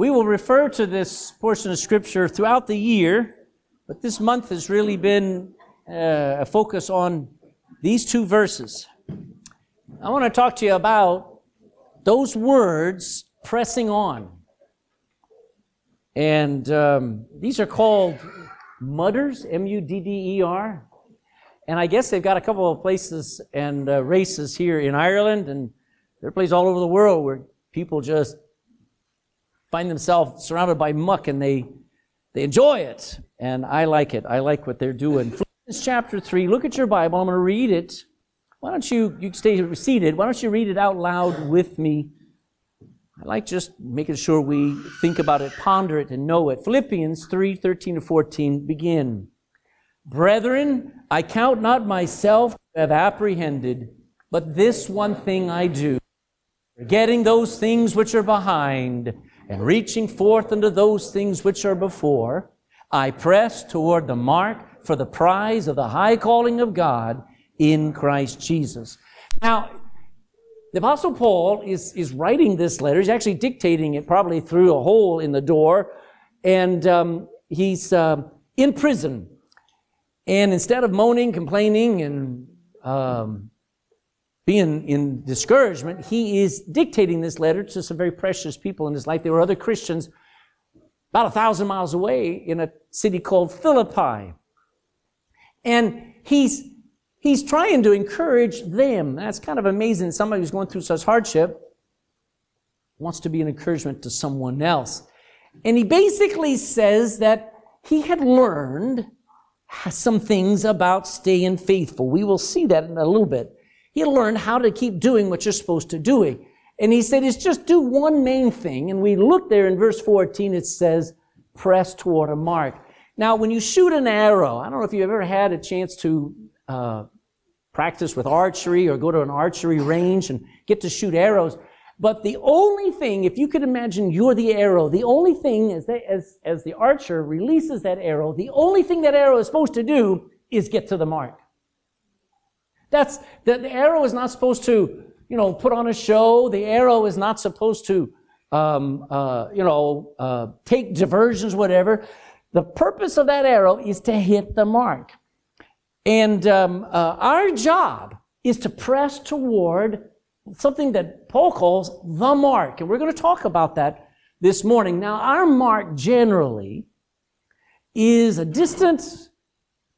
We will refer to this portion of Scripture throughout the year, but this month has really been uh, a focus on these two verses. I want to talk to you about those words pressing on. And um, these are called mudders, M U D D E R. And I guess they've got a couple of places and uh, races here in Ireland, and there are places all over the world where people just find themselves surrounded by muck and they, they enjoy it. And I like it. I like what they're doing. Philippians chapter 3, look at your Bible. I'm going to read it. Why don't you, you stay seated, why don't you read it out loud with me? I like just making sure we think about it, ponder it, and know it. Philippians 3 13 to 14 begin. Brethren, I count not myself to have apprehended, but this one thing I do, forgetting those things which are behind, and reaching forth unto those things which are before, I press toward the mark for the prize of the high calling of God in Christ Jesus. Now, the Apostle Paul is, is writing this letter. He's actually dictating it probably through a hole in the door. And um, he's uh, in prison. And instead of moaning, complaining, and um, being in discouragement, he is dictating this letter to some very precious people in his life. There were other Christians about a thousand miles away in a city called Philippi. And he's He's trying to encourage them. That's kind of amazing. Somebody who's going through such hardship wants to be an encouragement to someone else. And he basically says that he had learned some things about staying faithful. We will see that in a little bit. He learned how to keep doing what you're supposed to do. And he said, it's just do one main thing. And we look there in verse 14, it says, press toward a mark. Now, when you shoot an arrow, I don't know if you've ever had a chance to uh, practice with archery or go to an archery range and get to shoot arrows. But the only thing, if you could imagine you're the arrow, the only thing is that as, as the archer releases that arrow, the only thing that arrow is supposed to do is get to the mark. That's, the, the arrow is not supposed to, you know, put on a show. The arrow is not supposed to, um, uh, you know, uh, take diversions, whatever. The purpose of that arrow is to hit the mark. And um, uh, our job is to press toward something that Paul calls the mark. And we're going to talk about that this morning. Now, our mark generally is a distant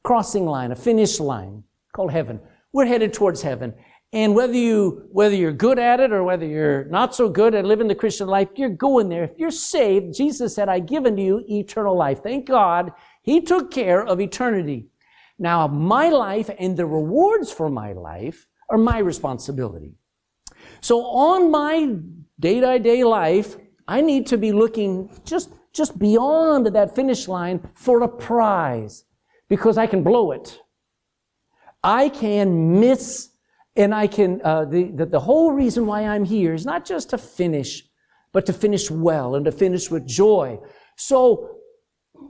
crossing line, a finish line called heaven. We're headed towards heaven. And whether you, whether you're good at it or whether you're not so good at living the Christian life, you're going there. If you're saved, Jesus said, I've given you eternal life. Thank God He took care of eternity. Now, my life and the rewards for my life are my responsibility. So on my day-to-day life, I need to be looking just, just beyond that finish line for a prize because I can blow it. I can miss and I can, uh, the, the, the whole reason why I'm here is not just to finish, but to finish well and to finish with joy. So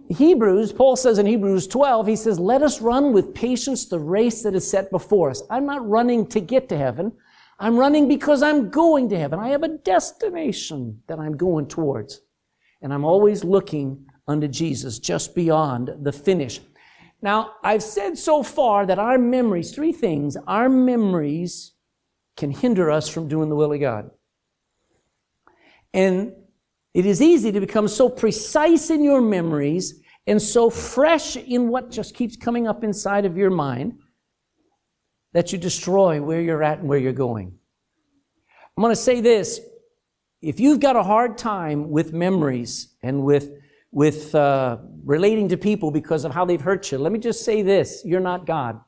Hebrews, Paul says in Hebrews 12, he says, let us run with patience the race that is set before us. I'm not running to get to heaven. I'm running because I'm going to heaven. I have a destination that I'm going towards. And I'm always looking unto Jesus just beyond the finish. Now, I've said so far that our memories, three things, our memories can hinder us from doing the will of God. And it is easy to become so precise in your memories and so fresh in what just keeps coming up inside of your mind that you destroy where you're at and where you're going. I'm going to say this. If you've got a hard time with memories and with, with uh, relating to people because of how they've hurt you, let me just say this. You're not God.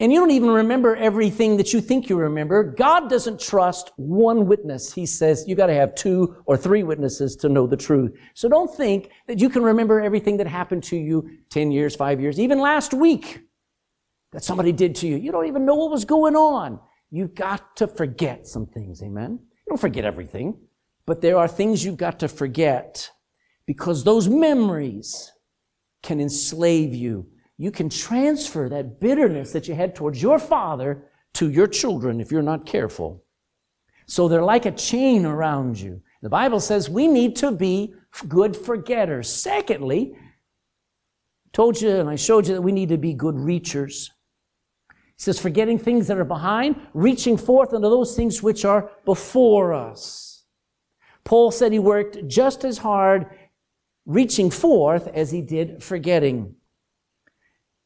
And you don't even remember everything that you think you remember. God doesn't trust one witness. He says you got to have two or three witnesses to know the truth. So don't think that you can remember everything that happened to you 10 years, 5 years, even last week that somebody did to you. You don't even know what was going on. You've got to forget some things. Amen. You don't forget everything, but there are things you've got to forget because those memories can enslave you you can transfer that bitterness that you had towards your father to your children if you're not careful. So they're like a chain around you. The Bible says we need to be good forgetters. Secondly, told you and I showed you that we need to be good reachers. He says, forgetting things that are behind, reaching forth unto those things which are before us. Paul said he worked just as hard reaching forth as he did forgetting.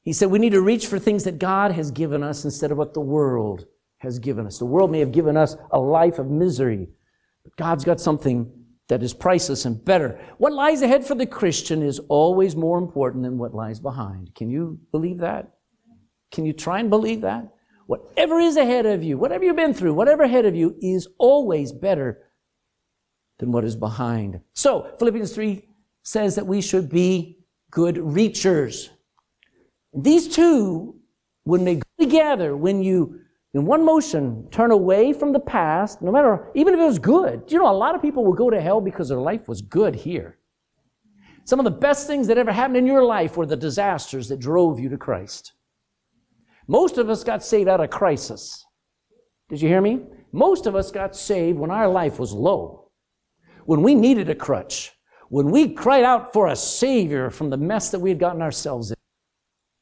He said we need to reach for things that God has given us instead of what the world has given us. The world may have given us a life of misery, but God's got something that is priceless and better. What lies ahead for the Christian is always more important than what lies behind. Can you believe that? Can you try and believe that? Whatever is ahead of you, whatever you've been through, whatever ahead of you is always better than what is behind. So, Philippians 3 says that we should be good reachers. These two, when they go together, when you, in one motion, turn away from the past, no matter, even if it was good. You know, a lot of people will go to hell because their life was good here. Some of the best things that ever happened in your life were the disasters that drove you to Christ. Most of us got saved out of crisis. Did you hear me? Most of us got saved when our life was low, when we needed a crutch, when we cried out for a Savior from the mess that we had gotten ourselves in.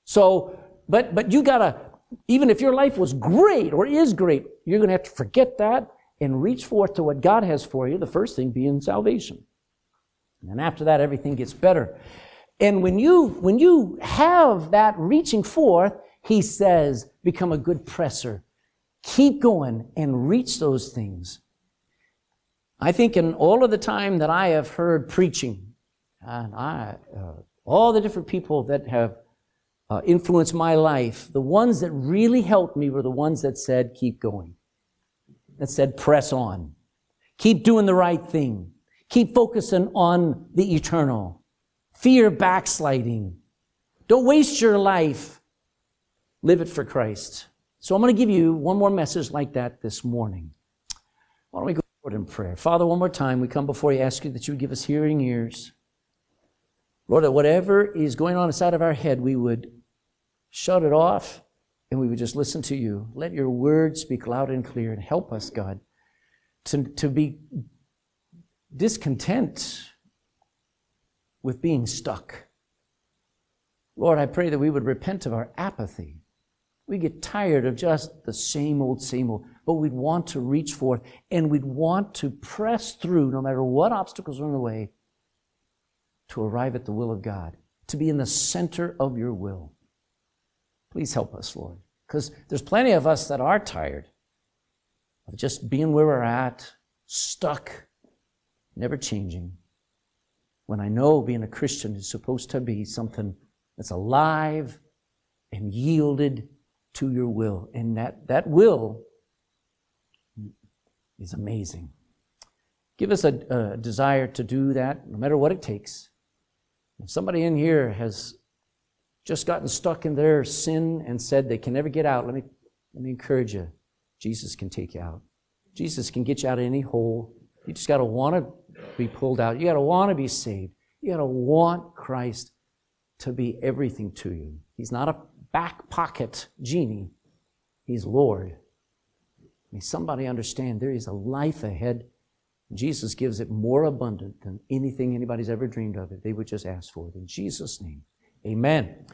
So, but, but you gotta, even if your life was great or is great, you're gonna have to forget that and reach forth to what God has for you, the first thing being salvation. And after that, everything gets better. And when you, when you have that reaching forth, he says, become a good presser. Keep going and reach those things. I think in all of the time that I have heard preaching, and I, uh, all the different people that have uh, influenced my life, the ones that really helped me were the ones that said, keep going. That said, press on. Keep doing the right thing. Keep focusing on the eternal. Fear backsliding. Don't waste your life Live it for Christ. So I'm going to give you one more message like that this morning. Why don't we go forward in prayer? Father, one more time, we come before you, ask you that you would give us hearing ears. Lord, that whatever is going on inside of our head, we would shut it off and we would just listen to you. Let your word speak loud and clear and help us, God, to, to be discontent with being stuck. Lord, I pray that we would repent of our apathy we get tired of just the same old, same old, but we'd want to reach forth and we'd want to press through no matter what obstacles are in the way to arrive at the will of God, to be in the center of your will. Please help us, Lord, because there's plenty of us that are tired of just being where we're at, stuck, never changing. When I know being a Christian is supposed to be something that's alive and yielded to your will. And that, that will is amazing. Give us a, a desire to do that, no matter what it takes. If somebody in here has just gotten stuck in their sin and said they can never get out, let me, let me encourage you. Jesus can take you out. Jesus can get you out of any hole. You just got to want to be pulled out. You got to want to be saved. You got to want Christ to be everything to you. He's not a back pocket genie. He's Lord. May somebody understand there is a life ahead. Jesus gives it more abundant than anything anybody's ever dreamed of if they would just ask for it. In Jesus' name, amen.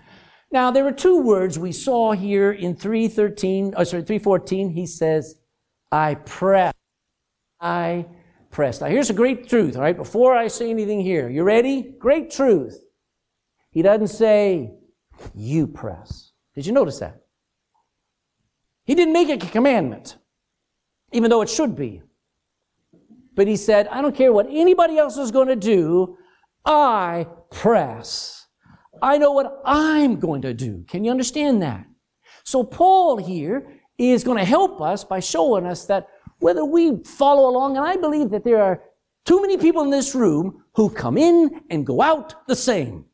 Now, there are two words we saw here in 313, oh, uh, sorry, 314. He says, I press. I press. Now, here's a great truth, all right? Before I say anything here, you ready? Great truth. He doesn't say, you press. Did you notice that? He didn't make it a commandment, even though it should be. But he said, I don't care what anybody else is going to do, I press. I know what I'm going to do. Can you understand that? So Paul here is going to help us by showing us that whether we follow along, and I believe that there are too many people in this room who come in and go out the same.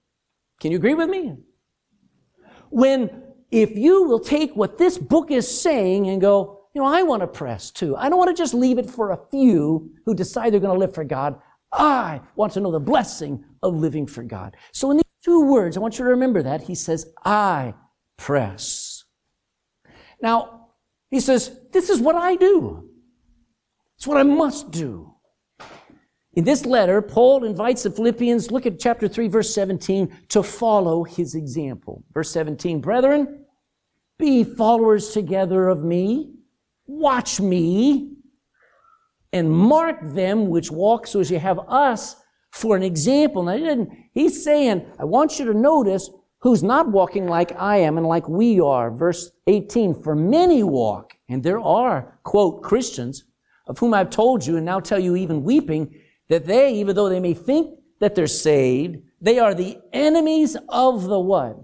Can you agree with me? When if you will take what this book is saying and go, you know, I want to press too. I don't want to just leave it for a few who decide they're going to live for God. I want to know the blessing of living for God. So in these two words, I want you to remember that. He says, I press. Now, he says, this is what I do. It's what I must do. In this letter, Paul invites the Philippians, look at chapter 3, verse 17, to follow his example. Verse 17, brethren, be followers together of me, watch me, and mark them which walk so as you have us for an example. Now, he didn't, he's saying, I want you to notice who's not walking like I am and like we are. Verse 18, for many walk, and there are, quote, Christians, of whom I've told you and now tell you even weeping, that they, even though they may think that they're saved, they are the enemies of the what?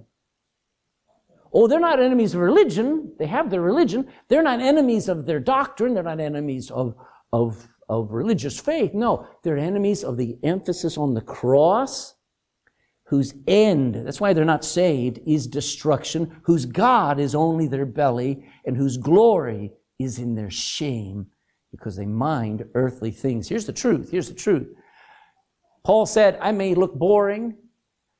Oh, they're not enemies of religion. They have their religion. They're not enemies of their doctrine. They're not enemies of, of, of religious faith. No, they're enemies of the emphasis on the cross, whose end, that's why they're not saved, is destruction, whose God is only their belly, and whose glory is in their shame because they mind earthly things. Here's the truth. Here's the truth. Paul said, I may look boring.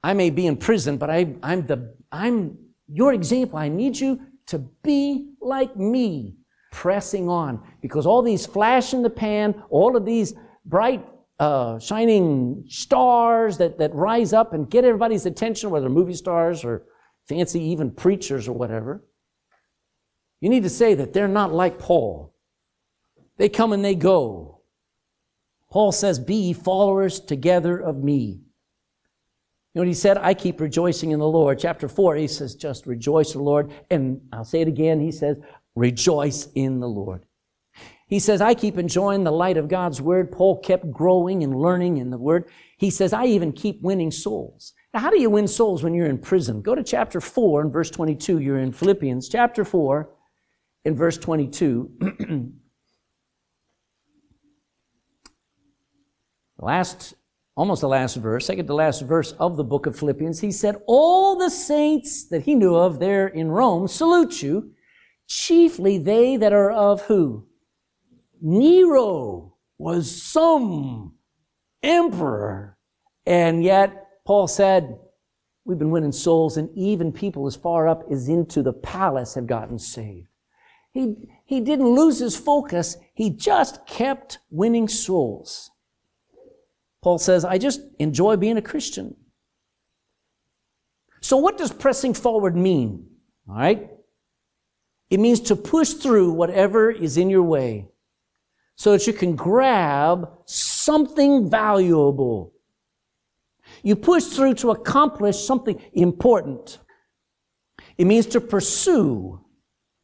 I may be in prison, but I, I'm the, I'm your example. I need you to be like me, pressing on. Because all these flash in the pan, all of these bright, uh, shining stars that, that rise up and get everybody's attention, whether movie stars or fancy even preachers or whatever. You need to say that they're not like Paul. They come and they go. Paul says, Be followers together of me. You know what he said? I keep rejoicing in the Lord. Chapter 4, he says, Just rejoice in the Lord. And I'll say it again. He says, Rejoice in the Lord. He says, I keep enjoying the light of God's word. Paul kept growing and learning in the word. He says, I even keep winning souls. Now, how do you win souls when you're in prison? Go to chapter 4 and verse 22. You're in Philippians chapter 4 in verse 22. last, almost the last verse, second to last verse of the book of Philippians, he said, All the saints that he knew of there in Rome salute you, chiefly they that are of who? Nero was some emperor. And yet, Paul said, We've been winning souls, and even people as far up as into the palace have gotten saved. He, he didn't lose his focus, he just kept winning souls. Paul says, I just enjoy being a Christian. So, what does pressing forward mean? All right? It means to push through whatever is in your way so that you can grab something valuable. You push through to accomplish something important. It means to pursue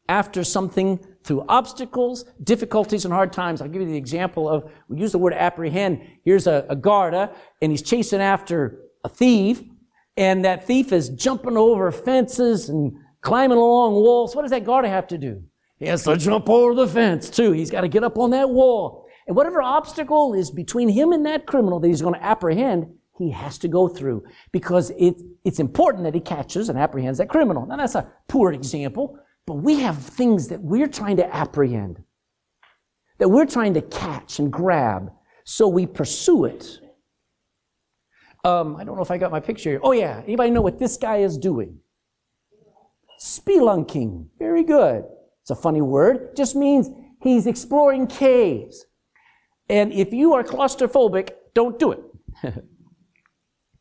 after something through obstacles, difficulties, and hard times. I'll give you the example of, we use the word apprehend. Here's a, a garda, uh, and he's chasing after a thief, and that thief is jumping over fences and climbing along walls. What does that garda have to do? He has to jump over the fence, too. He's got to get up on that wall. And whatever obstacle is between him and that criminal that he's going to apprehend, he has to go through because it, it's important that he catches and apprehends that criminal. Now, that's a poor example, but we have things that we're trying to apprehend, that we're trying to catch and grab, so we pursue it. Um, I don't know if I got my picture here. Oh, yeah. Anybody know what this guy is doing? Spelunking. Very good. It's a funny word. Just means he's exploring caves. And if you are claustrophobic, don't do it.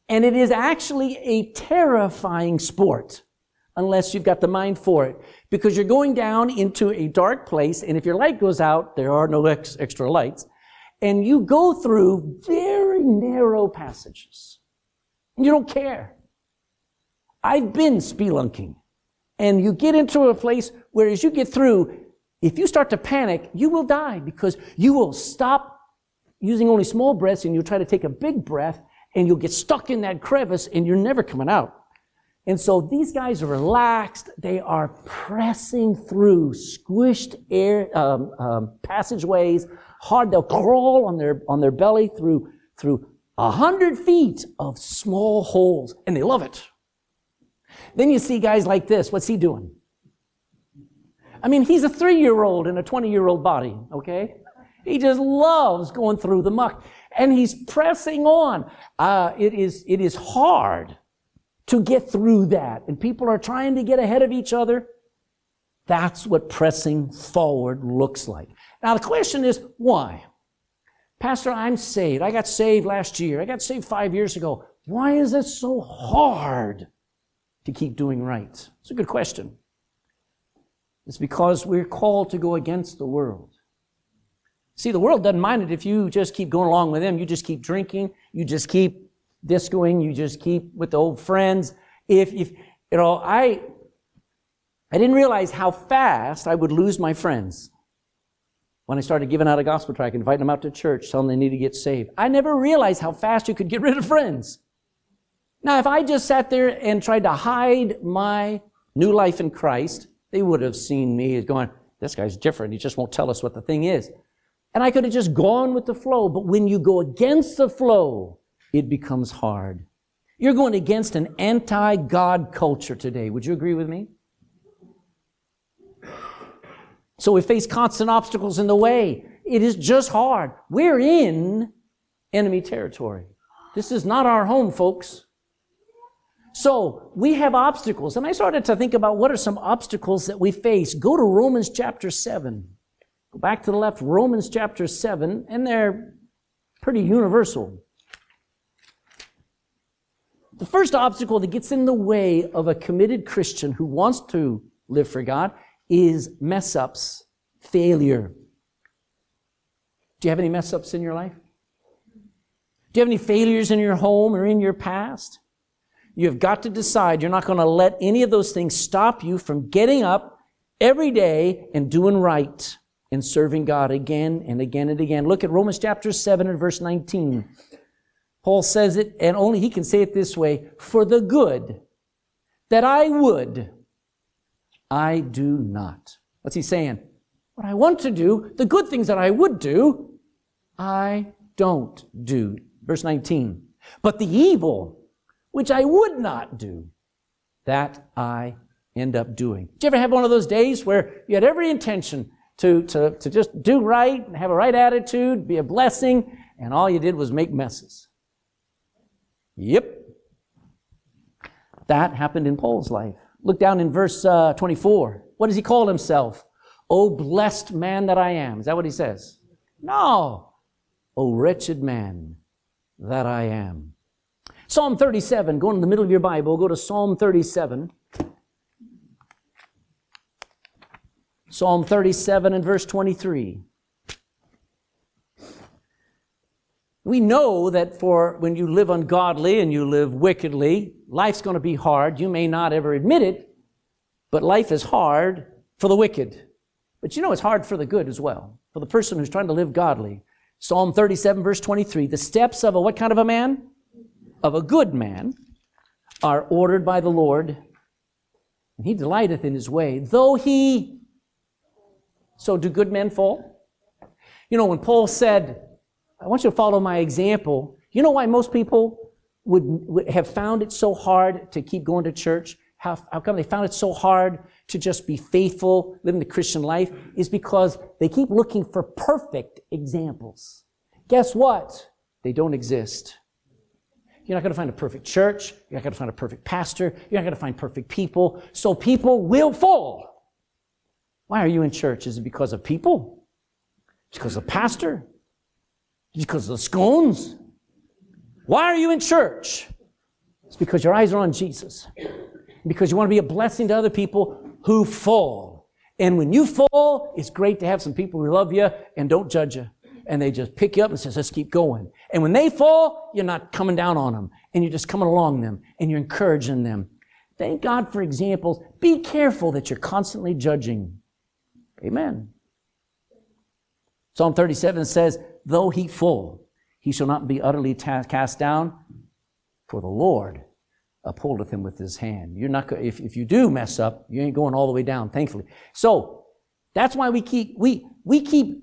and it is actually a terrifying sport unless you've got the mind for it. Because you're going down into a dark place, and if your light goes out, there are no ex- extra lights, and you go through very narrow passages. You don't care. I've been spelunking. And you get into a place where as you get through, if you start to panic, you will die because you will stop using only small breaths and you'll try to take a big breath and you'll get stuck in that crevice and you're never coming out. And so these guys are relaxed. They are pressing through squished air um, um, passageways. Hard. They'll crawl on their on their belly through through a hundred feet of small holes, and they love it. Then you see guys like this. What's he doing? I mean, he's a three-year-old in a 20-year-old body. Okay, he just loves going through the muck, and he's pressing on. Uh, it is it is hard to get through that. And people are trying to get ahead of each other. That's what pressing forward looks like. Now, the question is why? Pastor, I'm saved. I got saved last year. I got saved five years ago. Why is it so hard to keep doing right? It's a good question. It's because we're called to go against the world. See, the world doesn't mind it if you just keep going along with them. You just keep drinking. You just keep discoing. You just keep with old friends. If, if, you know, I, I didn't realize how fast I would lose my friends when I started giving out a gospel tract, inviting them out to church, telling them they need to get saved. I never realized how fast you could get rid of friends. Now, if I just sat there and tried to hide my new life in Christ, they would have seen me as going, this guy's different. He just won't tell us what the thing is. And I could have just gone with the flow. But when you go against the flow, it becomes hard. You're going against an anti-God culture today. Would you agree with me? So we face constant obstacles in the way. It is just hard. We're in enemy territory. This is not our home, folks. So we have obstacles. And I started to think about what are some obstacles that we face. Go to Romans chapter 7. Go back to the left, Romans chapter 7, and they're pretty universal. The first obstacle that gets in the way of a committed Christian who wants to live for God is mess ups, failure. Do you have any mess ups in your life? Do you have any failures in your home or in your past? You have got to decide you're not going to let any of those things stop you from getting up every day and doing right and serving God again and again and again. Look at Romans chapter 7 and verse 19. Paul says it, and only he can say it this way, for the good that I would I do not. What's he saying? What I want to do, the good things that I would do, I don't do. Verse 19. But the evil, which I would not do, that I end up doing. Did you ever have one of those days where you had every intention to, to, to just do right, and have a right attitude, be a blessing, and all you did was make messes? Yep. That happened in Paul's life. Look down in verse uh, 24. What does he call himself? Oh, blessed man that I am. Is that what he says? No. Oh, wretched man that I am. Psalm 37. Go in the middle of your Bible. Go to Psalm 37. Psalm 37 and verse 23. We know that for when you live ungodly and you live wickedly, life's going to be hard. You may not ever admit it, but life is hard for the wicked. But you know it's hard for the good as well, for the person who's trying to live godly. Psalm 37 verse 23, the steps of a what kind of a man? Of a good man are ordered by the Lord, and he delighteth in his way, though he so do good men fall? You know, when Paul said, I want you to follow my example. You know why most people would, would have found it so hard to keep going to church? How, how come they found it so hard to just be faithful, living the Christian life? Is because they keep looking for perfect examples. Guess what? They don't exist. You're not going to find a perfect church. You're not going to find a perfect pastor. You're not going to find perfect people. So people will fall. Why are you in church? Is it because of people? It's because of pastor? Because of the scones? Why are you in church? It's because your eyes are on Jesus. Because you want to be a blessing to other people who fall. And when you fall, it's great to have some people who love you and don't judge you. And they just pick you up and says, let's keep going. And when they fall, you're not coming down on them. And you're just coming along them and you're encouraging them. Thank God for examples. Be careful that you're constantly judging. Amen. Psalm 37 says, though he fall, he shall not be utterly ta- cast down, for the Lord upholdeth him with his hand. You're not, if, if you do mess up, you ain't going all the way down, thankfully. So, that's why we keep, we, we keep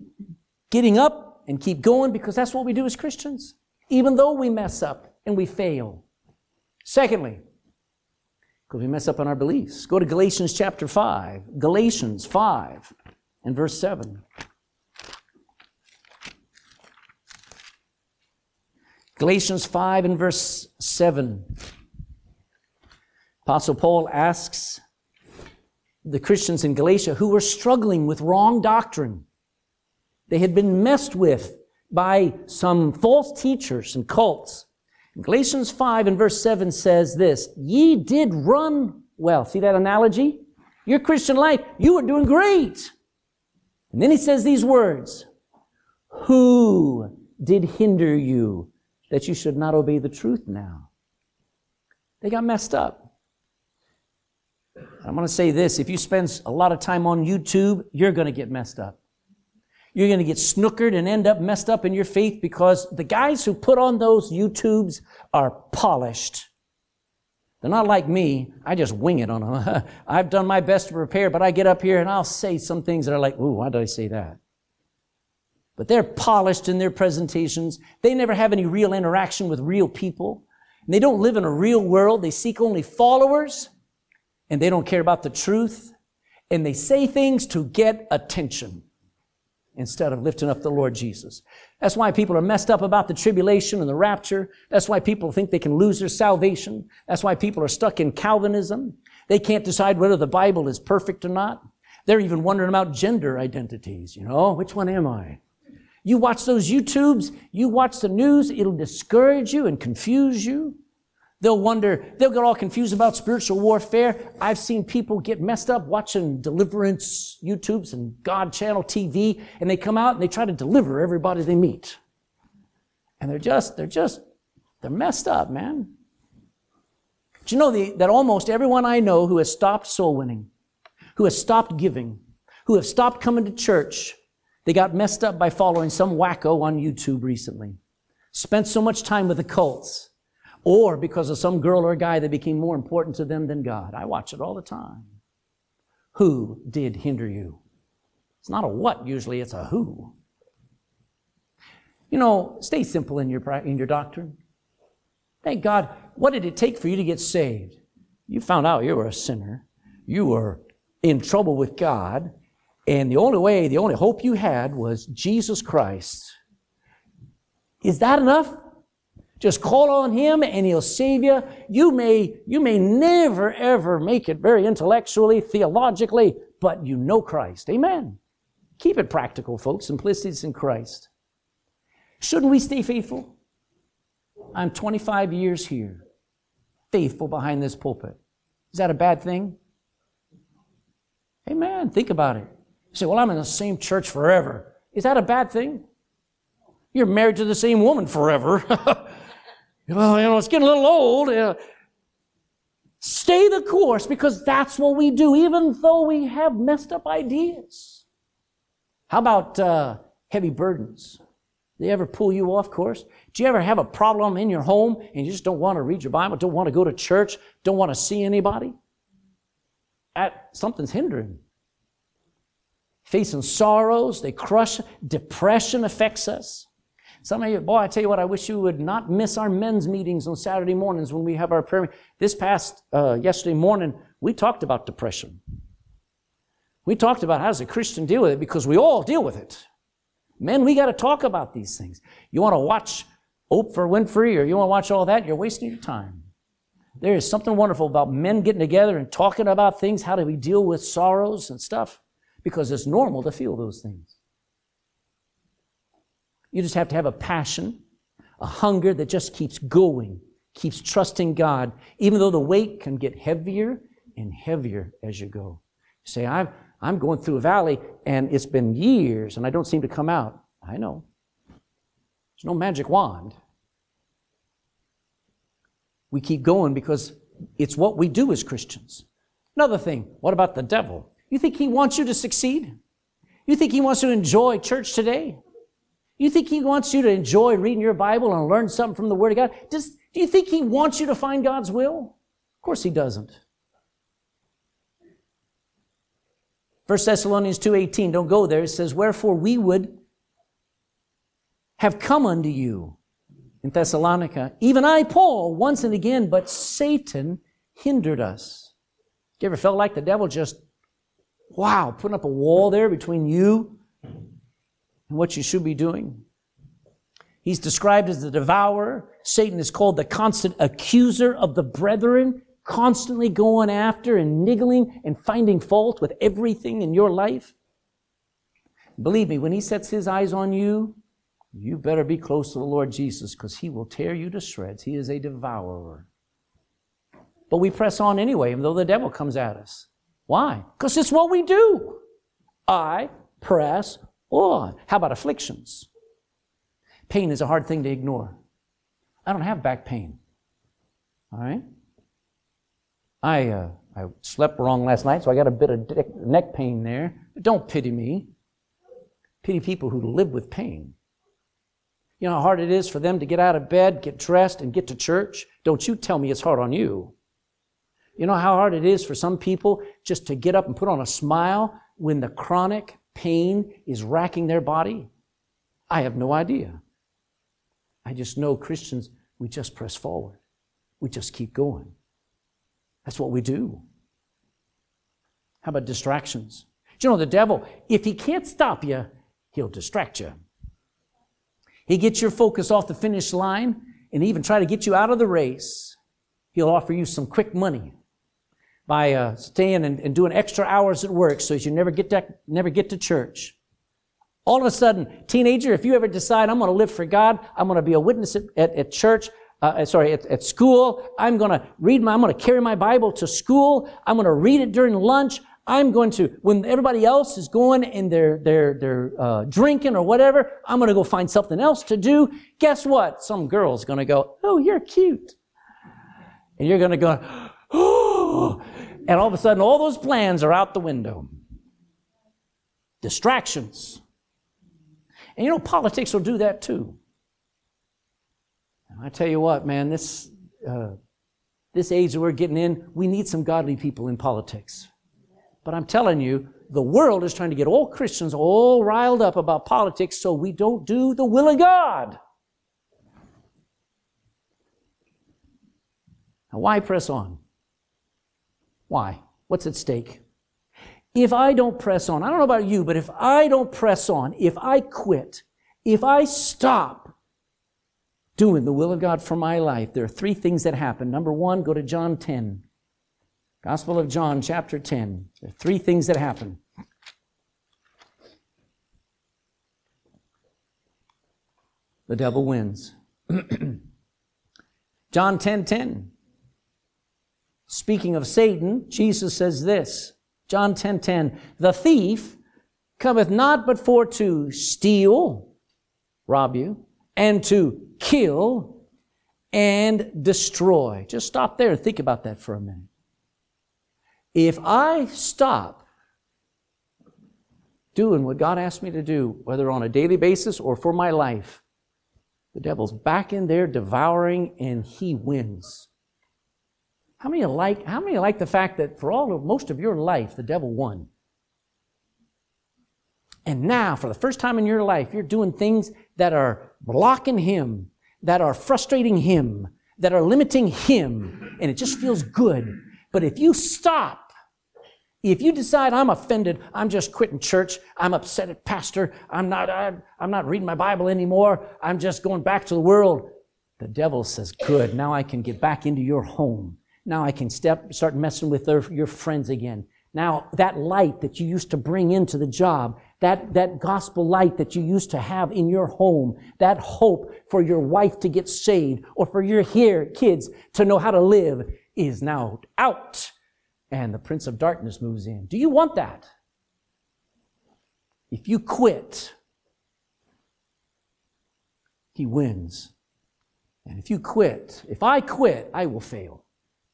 getting up and keep going because that's what we do as Christians. Even though we mess up and we fail. Secondly, because we mess up on our beliefs. Go to Galatians chapter 5. Galatians 5 and verse 7. Galatians 5 and verse 7. Apostle Paul asks the Christians in Galatia who were struggling with wrong doctrine. They had been messed with. by some false teachers and cults. Galatians 5 and verse 7 says this, ye did run well. See that analogy? Your Christian life, you were doing great. And then he says these words, who did hinder you that you should not obey the truth now? They got messed up. I'm going to say this if you spend a lot of time on YouTube, you're going to get messed up. You're going to get snookered and end up messed up in your faith because the guys who put on those YouTubes are polished. They're not like me. I just wing it on them. I've done my best to prepare, but I get up here and I'll say some things that are like, ooh, why did I say that? But they're polished in their presentations. They never have any real interaction with real people. And they don't live in a real world. They seek only followers and they don't care about the truth. And they say things to get attention instead of lifting up the Lord Jesus. That's why people are messed up about the tribulation and the rapture. That's why people think they can lose their salvation. That's why people are stuck in Calvinism. They can't decide whether the Bible is perfect or not. They're even wondering about gender identities. You know, which one am I? You watch those YouTubes, you watch the news, it'll discourage you and confuse you. They'll wonder, they'll get all confused about spiritual warfare. I've seen people get messed up watching deliverance YouTubes and God channel TV, and they come out and they try to deliver everybody they meet. And they're just, they're just, they're messed up, man. Do you know the, that almost everyone I know who has stopped soul winning, who has stopped giving, who have stopped coming to church, they got messed up by following some wacko on YouTube recently. Spent so much time with the cults or because of some girl or guy that became more important to them than God. I watch it all the time. Who did hinder you? It's not a what usually, it's a who. You know, stay simple in your, in your doctrine. Thank God, what did it take for you to get saved? You found out you were a sinner. You were in trouble with God. And the only way, the only hope you had was Jesus Christ. Is that enough? Just call on Him and He'll save you. You may, you may never ever make it very intellectually, theologically, but you know Christ. Amen. Keep it practical, folks. Simplicity is in Christ. Shouldn't we stay faithful? I'm 25 years here, faithful behind this pulpit. Is that a bad thing? Amen. Think about it. Say, well, I'm in the same church forever. Is that a bad thing? You're married to the same woman forever. well, you know, it's getting a little old. Uh, stay the course because that's what we do, even though we have messed up ideas. How about uh, heavy burdens? They ever pull you off course? Do you ever have a problem in your home and you just don't want to read your Bible, don't want to go to church, don't want to see anybody? At, something's hindering. Facing sorrows, they crush. Depression affects us. Some of you, boy, I tell you what, I wish you would not miss our men's meetings on Saturday mornings when we have our prayer. This past, uh, yesterday morning, we talked about depression. We talked about how does a Christian deal with it because we all deal with it. Men, we got to talk about these things. You want to watch Oprah Winfrey or you want to watch all that, you're wasting your time. There is something wonderful about men getting together and talking about things. How do we deal with sorrows and stuff? Because it's normal to feel those things. You just have to have a passion, a hunger that just keeps going, keeps trusting God, even though the weight can get heavier and heavier as you go. You say, I'm, I'm going through a valley and it's been years and I don't seem to come out. I know. There's no magic wand. We keep going because it's what we do as Christians. Another thing, what about the devil? You think he wants you to succeed? You think he wants you to enjoy church today? You think he wants you to enjoy reading your Bible and learn something from the Word of God? Does, do you think he wants you to find God's will? Of course he doesn't. 1 Thessalonians 2.18, don't go there. It says, Wherefore we would have come unto you in Thessalonica, even I, Paul, once and again, but Satan hindered us. You ever felt like the devil just, wow, putting up a wall there between you and what you should be doing. He's described as the devourer. Satan is called the constant accuser of the brethren, constantly going after and niggling and finding fault with everything in your life. Believe me, when he sets his eyes on you, you better be close to the Lord Jesus because he will tear you to shreds. He is a devourer. But we press on anyway, even though the devil comes at us. Why? Because it's what we do. I press on. How about afflictions? Pain is a hard thing to ignore. I don't have back pain. All right? I, uh, I slept wrong last night, so I got a bit of neck pain there. But don't pity me. Pity people who live with pain. You know how hard it is for them to get out of bed, get dressed, and get to church? Don't you tell me it's hard on you. You know how hard it is for some people just to get up and put on a smile when the chronic pain is racking their body? I have no idea. I just know Christians, we just press forward. We just keep going. That's what we do. How about distractions? Do you know the devil, if he can't stop you, he'll distract you. He gets your focus off the finish line and even try to get you out of the race. He'll offer you some quick money by uh, staying and, and, doing extra hours at work so you never get, to, never get to church. All of a sudden, teenager, if you ever decide I'm going to live for God, I'm going to be a witness at, at, at church, uh, sorry, at, at school, I'm going to read my, I'm going to carry my Bible to school, I'm going to read it during lunch, I'm going to, when everybody else is going and they're, they're, they're uh, drinking or whatever, I'm going to go find something else to do. Guess what? Some girl's going to go, oh, you're cute. And you're going to go, oh, and all of a sudden all those plans are out the window. Distractions. And you know, politics will do that too. And I tell you what, man, this, uh, this age that we're getting in, we need some godly people in politics. But I'm telling you, the world is trying to get all Christians all riled up about politics so we don't do the will of God. Now, why press on? Why? What's at stake? If I don't press on, I don't know about you, but if I don't press on, if I quit, if I stop doing the will of God for my life, there are three things that happen. Number one, go to John 10. Gospel of John, chapter 10. There are three things that happen. The devil wins. John 10 10. Speaking of Satan, Jesus says this John 10 10, the thief cometh not but for to steal, rob you, and to kill and destroy. Just stop there and think about that for a minute. If I stop doing what God asked me to do, whether on a daily basis or for my life, the devil's back in there devouring and he wins. How many like, how many like the fact that for all of most of your life, the devil won? And now, for the first time in your life, you're doing things that are blocking him, that are frustrating him, that are limiting him, and it just feels good. But if you stop, if you decide I'm offended, I'm just quitting church, I'm upset at pastor, I'm not, I'm, I'm not reading my Bible anymore, I'm just going back to the world, the devil says, good, now I can get back into your home now I can step, start messing with their, your friends again. Now that light that you used to bring into the job, that, that gospel light that you used to have in your home, that hope for your wife to get saved or for your here kids to know how to live is now out. And the prince of darkness moves in. Do you want that? If you quit, he wins. And if you quit, if I quit, I will fail.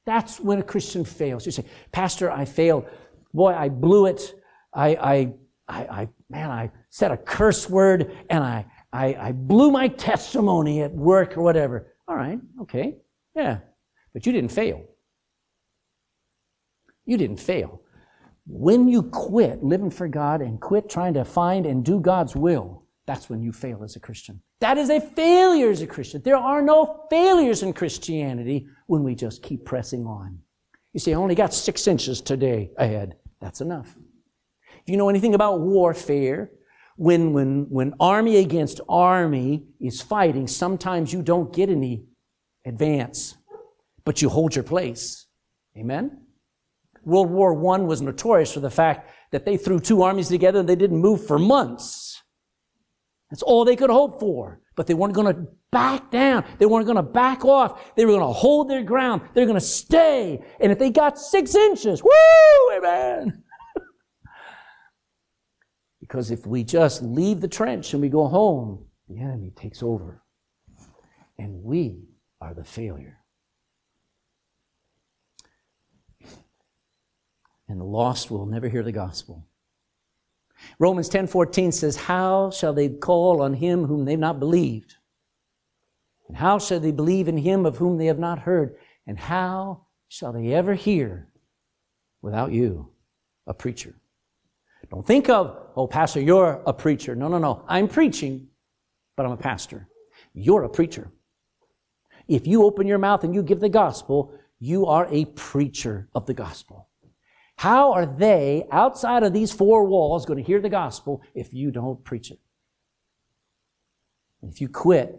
That's when a Christian fails. You say, Pastor, I failed. Boy, I blew it. I, I, I, I man, I said a curse word and I, I, I blew my testimony at work or whatever. All right, okay, yeah. But you didn't fail. You didn't fail. When you quit living for God and quit trying to find and do God's will, that's when you fail as a Christian. That is a failure as a Christian. There are no failures in Christianity when we just keep pressing on. You see, I only got six inches today ahead. That's enough. If you know anything about warfare, when, when, when army against army is fighting, sometimes you don't get any advance, but you hold your place. Amen? World War I was notorious for the fact that they threw two armies together and they didn't move for months. That's all they could hope for. But they weren't going to back down. They weren't going to back off. They were going to hold their ground. They're going to stay. And if they got six inches, woo, amen. because if we just leave the trench and we go home, the enemy takes over. And we are the failure. And the lost will never hear the gospel. Romans 10:14 says, "How shall they call on him whom they've not believed? And how shall they believe in him of whom they have not heard? And how shall they ever hear without you, a preacher?" Don't think of, "Oh, pastor, you're a preacher." No, no, no. I'm preaching, but I'm a pastor. You're a preacher. If you open your mouth and you give the gospel, you are a preacher of the gospel. How are they outside of these four walls going to hear the gospel if you don't preach it? If you quit,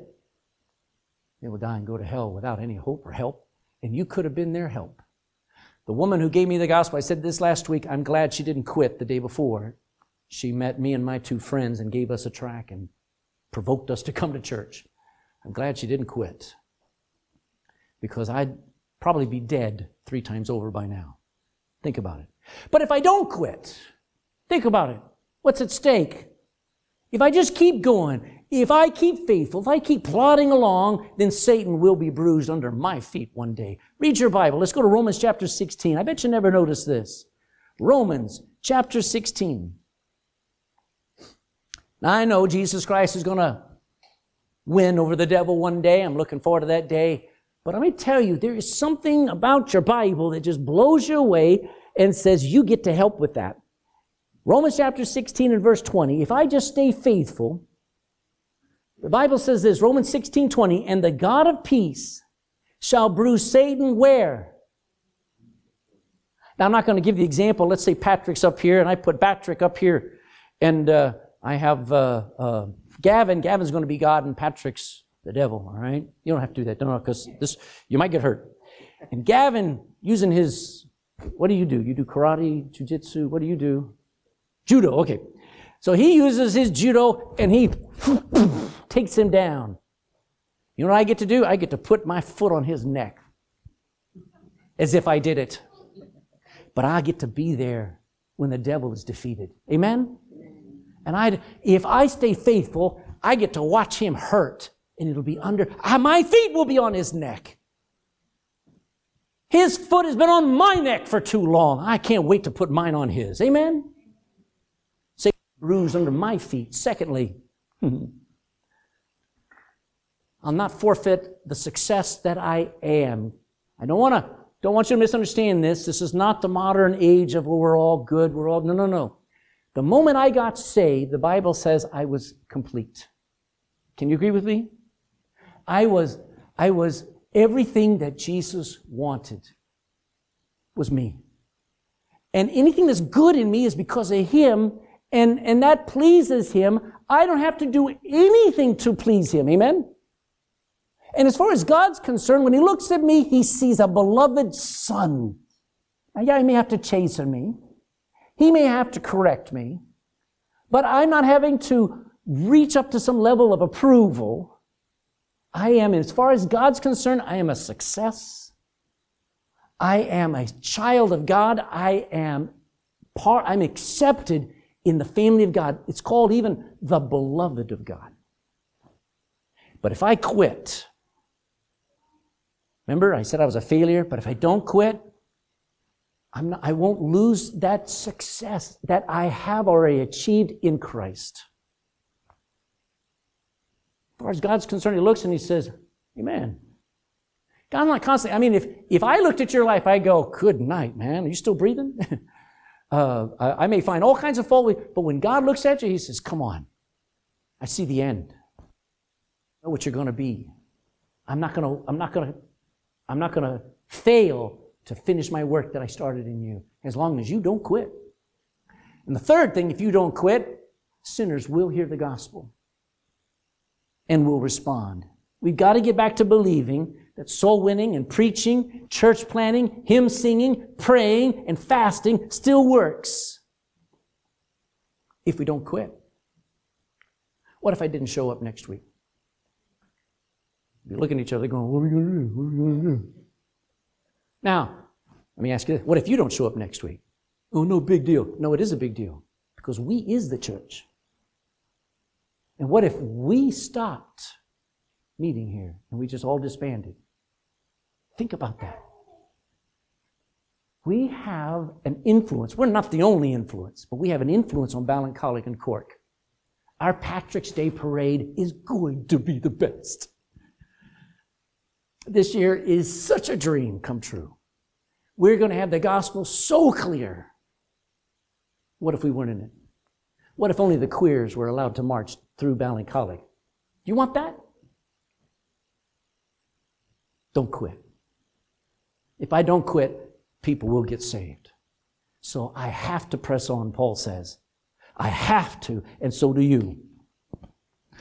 they will die and go to hell without any hope or help. And you could have been their help. The woman who gave me the gospel, I said this last week, I'm glad she didn't quit the day before. She met me and my two friends and gave us a track and provoked us to come to church. I'm glad she didn't quit because I'd probably be dead three times over by now. Think about it. But if I don't quit, think about it. What's at stake? If I just keep going, if I keep faithful, if I keep plodding along, then Satan will be bruised under my feet one day. Read your Bible. Let's go to Romans chapter 16. I bet you never noticed this. Romans chapter 16. Now I know Jesus Christ is going to win over the devil one day. I'm looking forward to that day. But let me tell you, there is something about your Bible that just blows you away and says you get to help with that. Romans chapter 16 and verse 20. If I just stay faithful, the Bible says this, Romans 16, 20, and the God of peace shall bruise Satan where? Now, I'm not going to give the example. Let's say Patrick's up here, and I put Patrick up here, and uh, I have uh, uh, Gavin. Gavin's going to be God, and Patrick's the devil, all right? You don't have to do that, no, because this, you might get hurt. And Gavin, using his, what do you do? You do karate, jujitsu, what do you do? Judo, okay. So he uses his judo and he takes him down. You know what I get to do? I get to put my foot on his neck as if I did it. But I get to be there when the devil is defeated. Amen? And I, if I stay faithful, I get to watch him hurt and it'll be under, ah, my feet will be on his neck. His foot has been on my neck for too long. I can't wait to put mine on his. Amen? Say, bruised under my feet. Secondly, I'll not forfeit the success that I am. I don't want to, don't want you to misunderstand this. This is not the modern age of, well, we're all good, we're all, no, no, no. The moment I got saved, the Bible says I was complete. Can you agree with me? I was, I was everything that Jesus wanted was me. And anything that's good in me is because of Him, and, and that pleases Him. I don't have to do anything to please Him. Amen? And as far as God's concerned, when He looks at me, He sees a beloved Son. Now, yeah, He may have to chasten me. He may have to correct me. But I'm not having to reach up to some level of approval. I am, as far as God's concerned, I am a success. I am a child of God. I am part, I'm accepted in the family of God. It's called even the beloved of God. But if I quit, remember I said I was a failure, but if I don't quit, I'm not, I won't lose that success that I have already achieved in Christ far as God's concerned, He looks and He says, Amen. God's not constantly, I mean, if, if I looked at your life, I'd go, Good night, man. Are you still breathing? uh, I, I, may find all kinds of fault but when God looks at you, He says, Come on. I see the end. I know what you're going to be. I'm not going to, I'm not going to, I'm not going to fail to finish my work that I started in you as long as you don't quit. And the third thing, if you don't quit, sinners will hear the gospel and will respond. We've got to get back to believing that soul winning and preaching, church planning, hymn singing, praying, and fasting still works if we don't quit. What if I didn't show up next week? You're looking at each other going, What are we going to do? What are we going to do? Now, let me ask you this. What if you don't show up next week? Oh, no big deal. No, it is a big deal because we is the church. And what if we stopped meeting here and we just all disbanded? Think about that. We have an influence. We're not the only influence, but we have an influence on Ballincollig and Cork. Our Patrick's Day parade is going to be the best. This year is such a dream come true. We're going to have the gospel so clear. What if we weren't in it? What if only the queers were allowed to march through Ballincollig? You want that? Don't quit. If I don't quit, people will get saved. So I have to press on, Paul says. I have to, and so do you.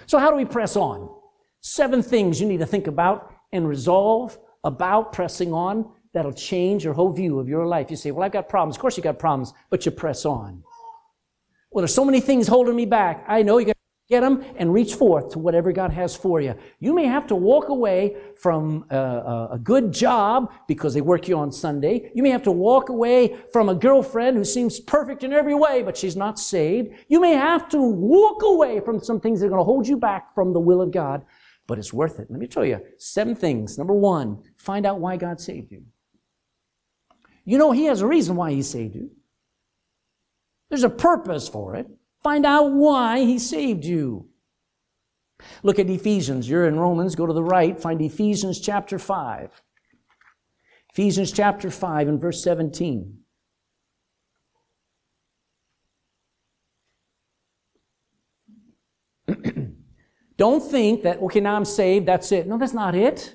So, how do we press on? Seven things you need to think about and resolve about pressing on that'll change your whole view of your life. You say, Well, I've got problems. Of course, you got problems, but you press on. Well, there's so many things holding me back. I know you got Get them and reach forth to whatever God has for you. You may have to walk away from a, a, good job because they work you on Sunday. You may have to walk away from a girlfriend who seems perfect in every way, but she's not saved. You may have to walk away from some things that are going to hold you back from the will of God, but it's worth it. Let me tell you seven things. Number one, find out why God saved you. You know, He has a reason why He saved you. There's a purpose for it. Find out why he saved you. Look at Ephesians. You're in Romans. Go to the right. Find Ephesians chapter 5. Ephesians chapter 5 and verse 17. Don't think that, okay, now I'm saved, that's it. No, that's not it.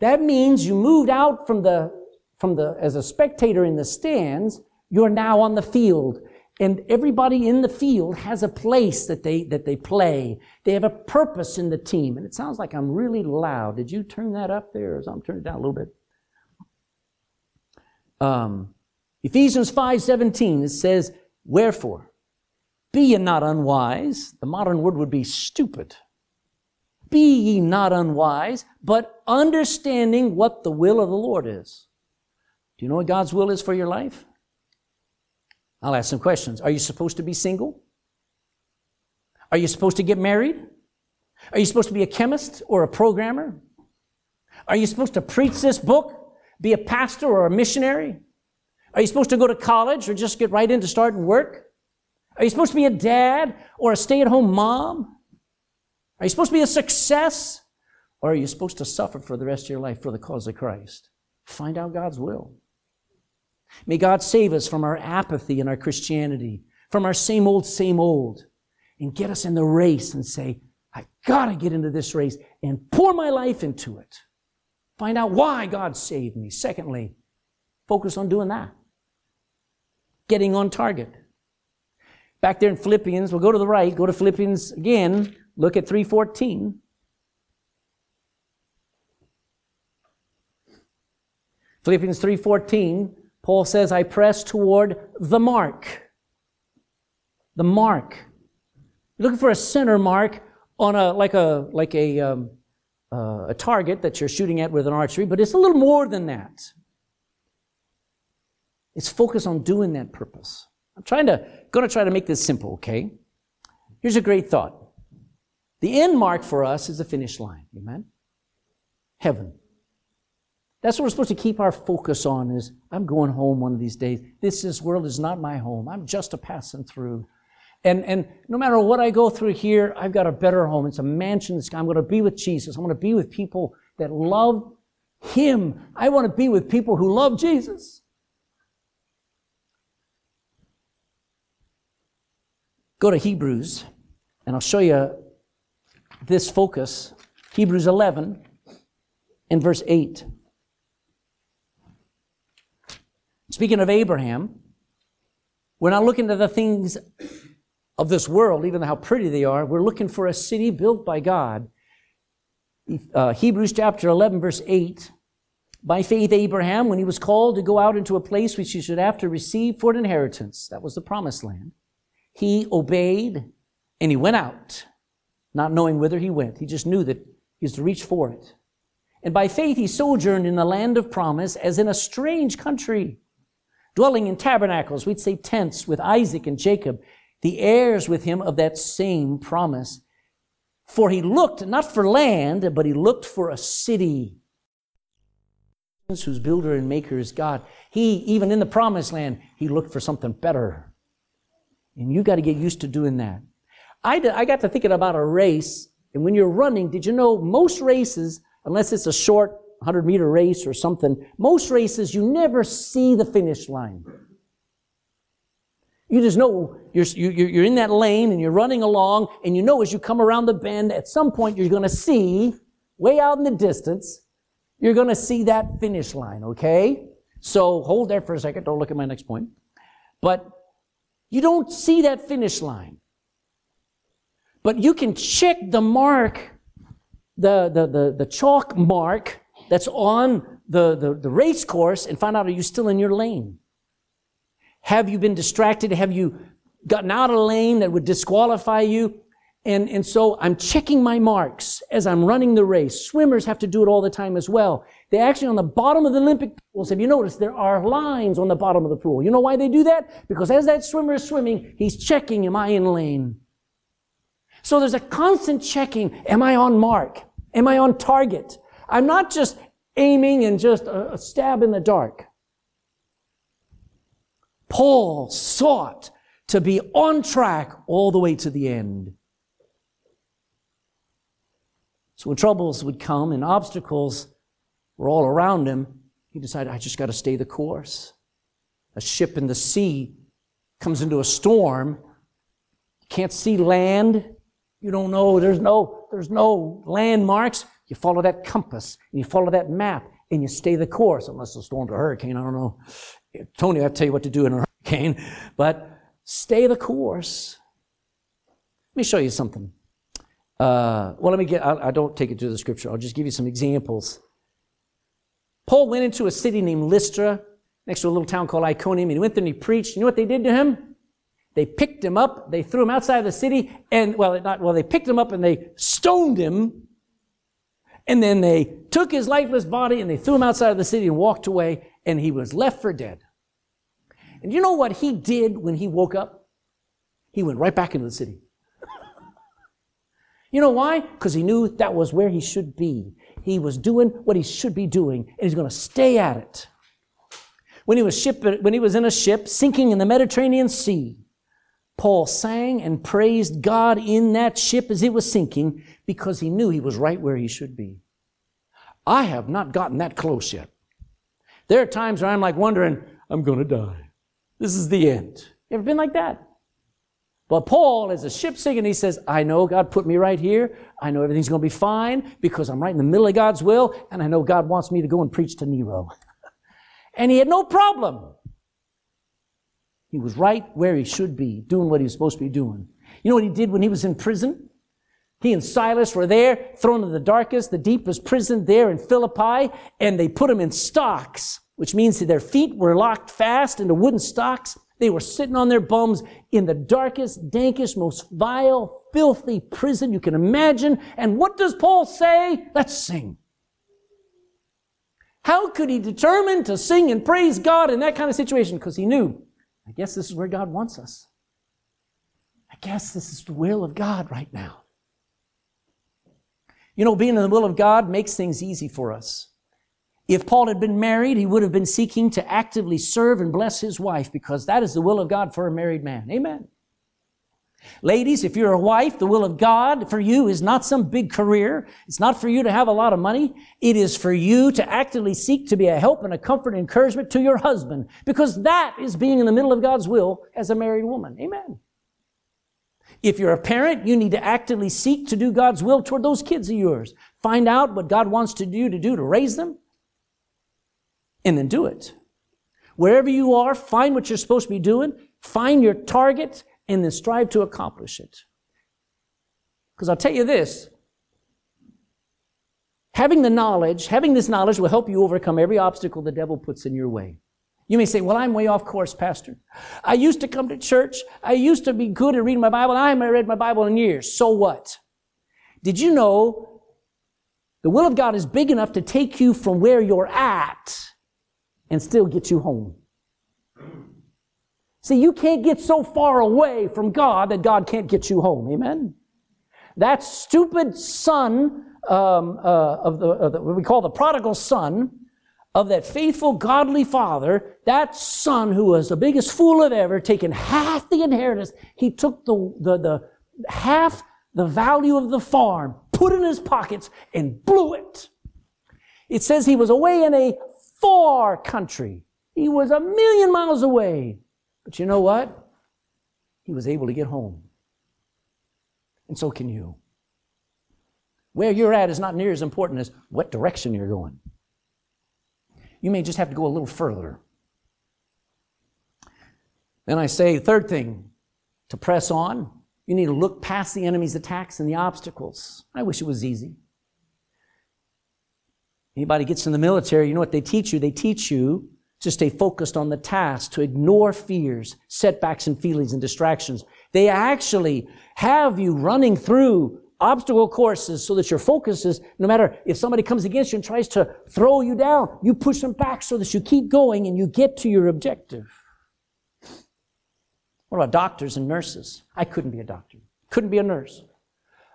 That means you moved out from the, from the, as a spectator in the stands, you're now on the field. And everybody in the field has a place that they, that they play. They have a purpose in the team. And it sounds like I'm really loud. Did you turn that up there? I'm turning it down a little bit. Um, Ephesians 5.17, it says, Wherefore, be ye not unwise. The modern word would be stupid. Be ye not unwise, but understanding what the will of the Lord is. Do you know what God's will is for your life? I'll ask some questions. Are you supposed to be single? Are you supposed to get married? Are you supposed to be a chemist or a programmer? Are you supposed to preach this book, be a pastor or a missionary? Are you supposed to go to college or just get right into starting work? Are you supposed to be a dad or a stay at home mom? Are you supposed to be a success? Or are you supposed to suffer for the rest of your life for the cause of Christ? Find out God's will. May God save us from our apathy in our Christianity, from our same old, same old, and get us in the race and say, I gotta get into this race and pour my life into it. Find out why God saved me. Secondly, focus on doing that. Getting on target. Back there in Philippians, we'll go to the right, go to Philippians again, look at 314. Philippians 3:14 Paul says, I press toward the mark. The mark. You're looking for a center mark on a, like a, like a, um, uh, a target that you're shooting at with an archery, but it's a little more than that. It's focused on doing that purpose. I'm trying to, going to try to make this simple, okay? Here's a great thought. The end mark for us is the finish line. Amen? Heaven. That's what we're supposed to keep our focus on is I'm going home one of these days. This, this world is not my home. I'm just a passing through. And, and no matter what I go through here, I've got a better home. It's a mansion. I'm going to be with Jesus. I'm going to be with people that love Him. I want to be with people who love Jesus. Go to Hebrews, and I'll show you this focus. Hebrews 11 and verse 8. Speaking of Abraham, we're not looking at the things of this world, even how pretty they are. We're looking for a city built by God. Uh, Hebrews chapter 11, verse 8. By faith, Abraham, when he was called to go out into a place which he should to receive for an inheritance, that was the promised land, he obeyed and he went out not knowing whither he went. He just knew that he was to reach for it. And by faith he sojourned in the land of promise as in a strange country, dwelling in tabernacles, we'd say tents, with Isaac and Jacob, the heirs with him of that same promise. For he looked not for land, but he looked for a city whose builder and maker is God. He, even in the promised land, he looked for something better. And you got to get used to doing that. I, did, I got to thinking about a race, and when you're running, did you know most races, unless it's a short 100 meter race or something, most races you never see the finish line. You just know you're, you're in that lane and you're running along, and you know as you come around the bend, at some point you're going to see, way out in the distance, you're going to see that finish line, okay? So hold there for a second. Don't look at my next point. But you don't see that finish line. But you can check the mark, the, the, the, the chalk mark that's on the, the, the race course and find out are you still in your lane? Have you been distracted? Have you gotten out of lane that would disqualify you? And, and so I'm checking my marks as I'm running the race. Swimmers have to do it all the time as well. They actually, on the bottom of the Olympic pools, have you noticed, there are lines on the bottom of the pool. You know why they do that? Because as that swimmer is swimming, he's checking, am I in lane? So there's a constant checking, am I on mark? Am I on target? I'm not just aiming and just a, a stab in the dark. Paul sought to be on track all the way to the end. So when troubles would come and obstacles were all around him, he decided, I just got to stay the course. A ship in the sea comes into a storm, you can't see land, you don't know, there's no, there's no landmarks. You follow that compass and you follow that map and you stay the course, unless the storm's a hurricane. I don't know. Tony, I'll tell you what to do in a hurricane, but stay the course. Let me show you something. Uh, well, let me get, I, I don't take it to the scripture. I'll just give you some examples. Paul went into a city named Lystra, next to a little town called Iconium, and he went there and he preached. You know what they did to him? They picked him up, they threw him outside of the city, and, well, not, well, they picked him up and they stoned him, and then they took his lifeless body and they threw him outside of the city and walked away, and he was left for dead. And you know what he did when he woke up? He went right back into the city. You know why? Because he knew that was where he should be. He was doing what he should be doing, and he's going to stay at it. When he was ship, when he was in a ship sinking in the Mediterranean Sea, Paul sang and praised God in that ship as it was sinking because he knew he was right where he should be. I have not gotten that close yet. There are times where I'm like wondering, I'm going to die. This is the end. You ever been like that? But Paul, as a ship sinking, he says, I know God put me right here. I know everything's going to be fine because I'm right in the middle of God's will, and I know God wants me to go and preach to Nero. and he had no problem. He was right where he should be, doing what he was supposed to be doing. You know what he did when he was in prison? He and Silas were there, thrown into the darkest, the deepest prison there in Philippi, and they put him in stocks, which means that their feet were locked fast into wooden stocks, they were sitting on their bums in the darkest, dankest, most vile, filthy prison you can imagine. And what does Paul say? Let's sing. How could he determine to sing and praise God in that kind of situation? Because he knew, I guess this is where God wants us. I guess this is the will of God right now. You know, being in the will of God makes things easy for us. If Paul had been married, he would have been seeking to actively serve and bless his wife because that is the will of God for a married man. Amen. Ladies, if you're a wife, the will of God for you is not some big career. It's not for you to have a lot of money. It is for you to actively seek to be a help and a comfort and encouragement to your husband because that is being in the middle of God's will as a married woman. Amen. If you're a parent, you need to actively seek to do God's will toward those kids of yours. Find out what God wants to do to do to raise them and then do it. Wherever you are, find what you're supposed to be doing, find your target, and then strive to accomplish it. Because I'll tell you this having the knowledge, having this knowledge will help you overcome every obstacle the devil puts in your way. You may say, Well, I'm way off course, Pastor. I used to come to church. I used to be good at reading my Bible. I haven't read my Bible in years. So what? Did you know the will of God is big enough to take you from where you're at and still get you home? See, you can't get so far away from God that God can't get you home. Amen? That stupid son um, uh, of, the, of the, what we call the prodigal son, of that faithful, godly father, that son who was the biggest fool of ever, taken half the inheritance, he took the, the, the half the value of the farm, put it in his pockets, and blew it. It says he was away in a far country. He was a million miles away. But you know what? He was able to get home. And so can you. Where you're at is not near as important as what direction you're going you may just have to go a little further. Then I say, third thing, to press on, you need to look past the enemy's attacks and the obstacles. I wish it was easy. Anybody gets in the military, you know what they teach you? They teach you to stay focused on the task, to ignore fears, setbacks, and feelings and distractions. They actually have you running through obstacle courses so that your focus is no matter if somebody comes against you and tries to throw you down, you push them back so that you keep going and you get to your objective. What about doctors and nurses? I couldn't be a doctor, couldn't be a nurse.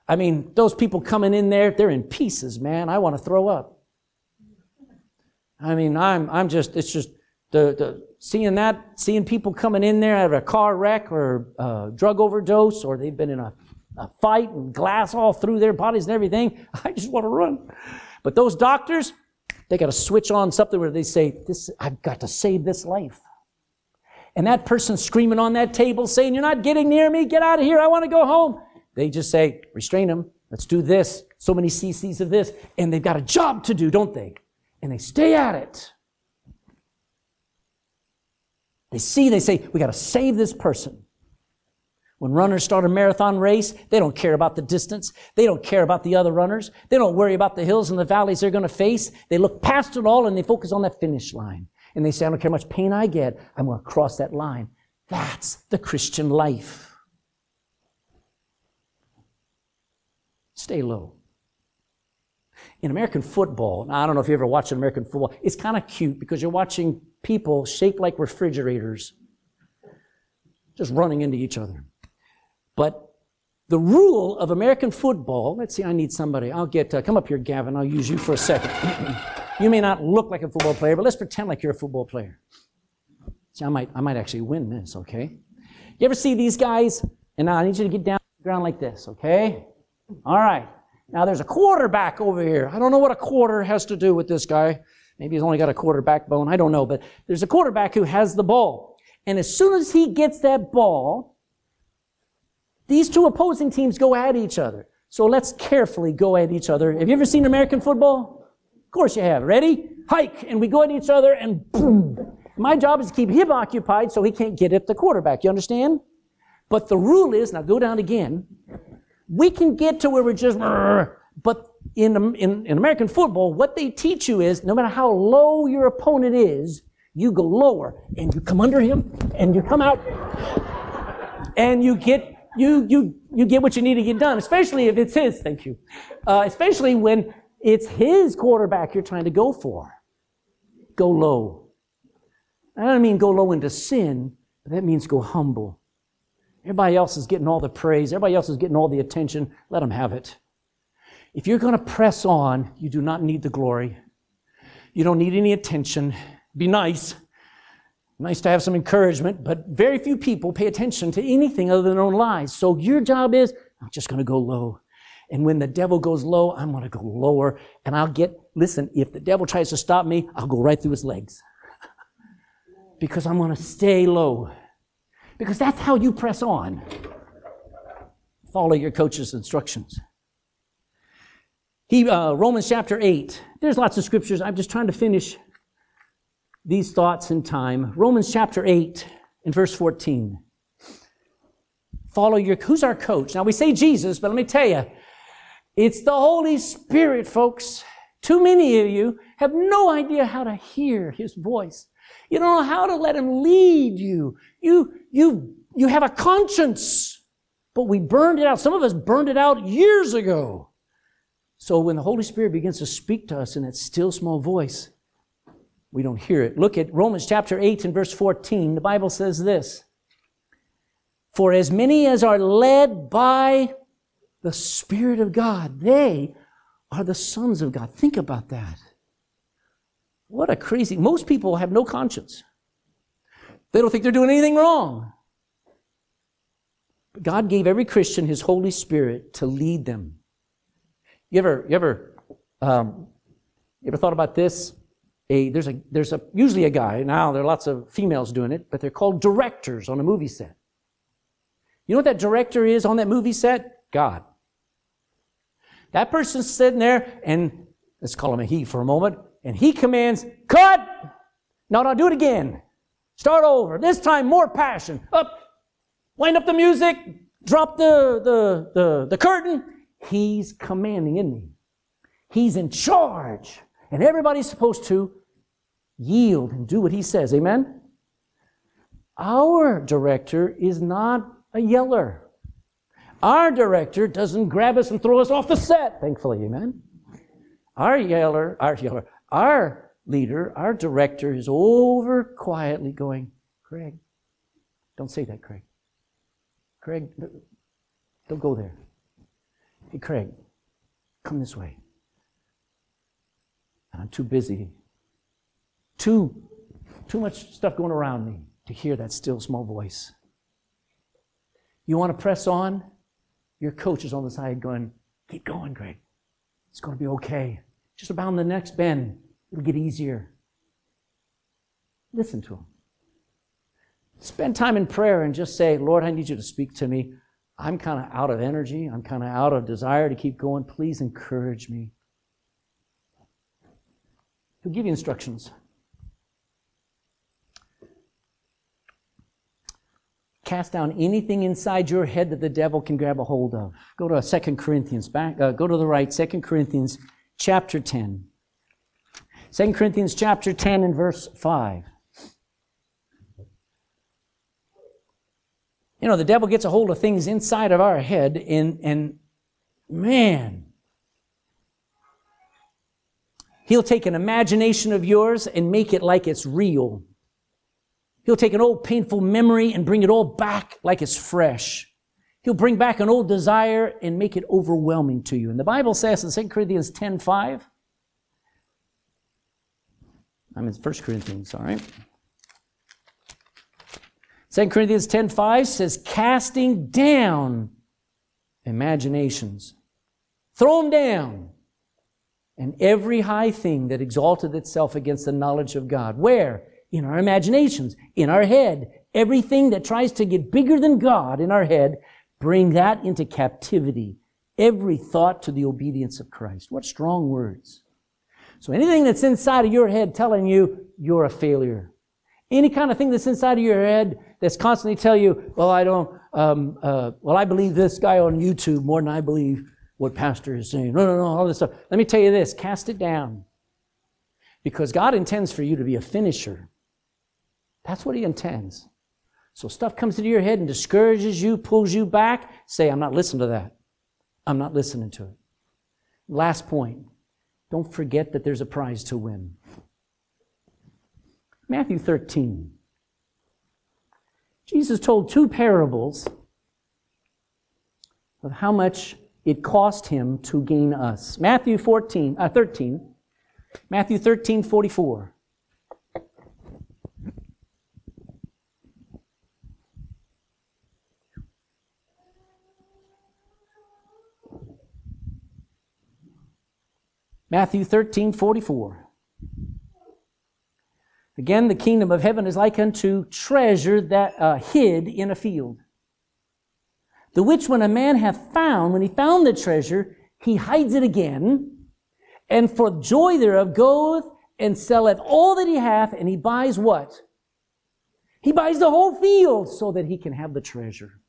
I mean, those people coming in there, they're in pieces, man. I want to throw up. I mean, I'm, I'm just, it's just the, the seeing that, seeing people coming in there out of a car wreck or a drug overdose, or they've been in a a fight and glass all through their bodies and everything. I just want to run. But those doctors, they got to switch on something where they say, this, I've got to save this life. And that person screaming on that table saying, you're not getting near me. Get out of here. I want to go home. They just say, restrain him. Let's do this. So many cc's of this. And they've got a job to do, don't they? And they stay at it. They see, they say, we got to save this person. When runners start a marathon race, they don't care about the distance. They don't care about the other runners. They don't worry about the hills and the valleys they're going to face. They look past it all and they focus on that finish line. And they say, I don't care how much pain I get, I'm going to cross that line. That's the Christian life. Stay low. In American football, now I don't know if you ever watched American football, it's kind of cute because you're watching people shaped like refrigerators just running into each other. But the rule of American football, let's see, I need somebody. I'll get, uh, come up here, Gavin. I'll use you for a second. you may not look like a football player, but let's pretend like you're a football player. See, I might, I might actually win this, okay? You ever see these guys? And now I need you to get down on the ground like this, okay? All right. Now there's a quarterback over here. I don't know what a quarter has to do with this guy. Maybe he's only got a quarter backbone. I don't know. But there's a quarterback who has the ball. And as soon as he gets that ball, these two opposing teams go at each other. So let's carefully go at each other. Have you ever seen American football? Of course you have. Ready? Hike. And we go at each other and boom. My job is to keep him occupied so he can't get at the quarterback. You understand? But the rule is, now go down again. We can get to where we're just, but in, in, in American football, what they teach you is no matter how low your opponent is, you go lower and you come under him and you come out and you get you, you, you get what you need to get done, especially if it's his. Thank you. Uh, especially when it's his quarterback you're trying to go for. Go low. I don't mean go low into sin, but that means go humble. Everybody else is getting all the praise. Everybody else is getting all the attention. Let them have it. If you're going to press on, you do not need the glory. You don't need any attention. Be nice, Nice to have some encouragement, but very few people pay attention to anything other than their own lives. So your job is, I'm just going to go low. And when the devil goes low, I'm going to go lower. And I'll get, listen, if the devil tries to stop me, I'll go right through his legs. because I'm going to stay low. Because that's how you press on. Follow your coach's instructions. He, uh, Romans chapter 8. There's lots of scriptures. I'm just trying to finish these thoughts in time. Romans chapter 8 and verse 14. Follow your, who's our coach? Now we say Jesus, but let me tell you, it's the Holy Spirit, folks. Too many of you have no idea how to hear His voice. You don't know how to let Him lead you. You, you, you have a conscience, but we burned it out. Some of us burned it out years ago. So when the Holy Spirit begins to speak to us in that still small voice, we don't hear it. Look at Romans chapter 8 and verse 14. The Bible says this For as many as are led by the Spirit of God, they are the sons of God. Think about that. What a crazy. Most people have no conscience. They don't think they're doing anything wrong. God gave every Christian His Holy Spirit to lead them. You ever, you ever, um, you ever thought about this? A, there's a, there's a, usually a guy, now there are lots of females doing it, but they're called directors on a movie set. You know what that director is on that movie set? God. That person's sitting there, and let's call him a he for a moment, and he commands, cut! No, no, do it again. Start over. This time, more passion. Up. Wind up the music. Drop the, the, the, the curtain. He's commanding, isn't he? He's in charge. And everybody's supposed to yield and do what he says. Amen? Our director is not a yeller. Our director doesn't grab us and throw us off the set, thankfully. Amen? Our yeller, our yeller, our leader, our director is over quietly going, Craig, don't say that, Craig. Craig, don't go there. Hey, Craig, come this way. And I'm too busy, too, too much stuff going around me to hear that still small voice. You want to press on? Your coach is on the side going, Keep going, Greg. It's going to be okay. Just around the next bend, it'll get easier. Listen to him. Spend time in prayer and just say, Lord, I need you to speak to me. I'm kind of out of energy. I'm kind of out of desire to keep going. Please encourage me. He'll give you instructions. Cast down anything inside your head that the devil can grab a hold of. Go to 2 Corinthians, back, uh, go to the right, 2 Corinthians chapter 10. 2 Corinthians chapter 10 and verse 5. You know, the devil gets a hold of things inside of our head, and, and man, he'll take an imagination of yours and make it like it's real. He'll take an old painful memory and bring it all back like it's fresh. He'll bring back an old desire and make it overwhelming to you. And the Bible says in 2 Corinthians 10 5, I'm in 1 Corinthians, all right? 2 Corinthians 10:5 says, casting down imaginations. Throw them down. And every high thing that exalted itself against the knowledge of God. Where? In our imaginations, in our head. Everything that tries to get bigger than God in our head, bring that into captivity. Every thought to the obedience of Christ. What strong words. So anything that's inside of your head telling you you're a failure, any kind of thing that's inside of your head that's constantly tell you, well, I don't, um, uh, well, I believe this guy on YouTube more than I believe what pastor is saying. No, no, no, all this stuff. Let me tell you this, cast it down. Because God intends for you to be a finisher. That's what he intends. So stuff comes into your head and discourages you, pulls you back. Say, I'm not listening to that. I'm not listening to it. Last point. Don't forget that there's a prize to win. Matthew 13. Jesus told two parables of how much it cost him to gain us. Matthew 14, uh, 13. Matthew 13, 44. Matthew 13, 44. Again, the kingdom of heaven is like unto treasure that uh, hid in a field. The which when a man hath found, when he found the treasure, he hides it again, and for joy thereof goeth and selleth all that he hath, and he buys what? He buys the whole field so that he can have the treasure.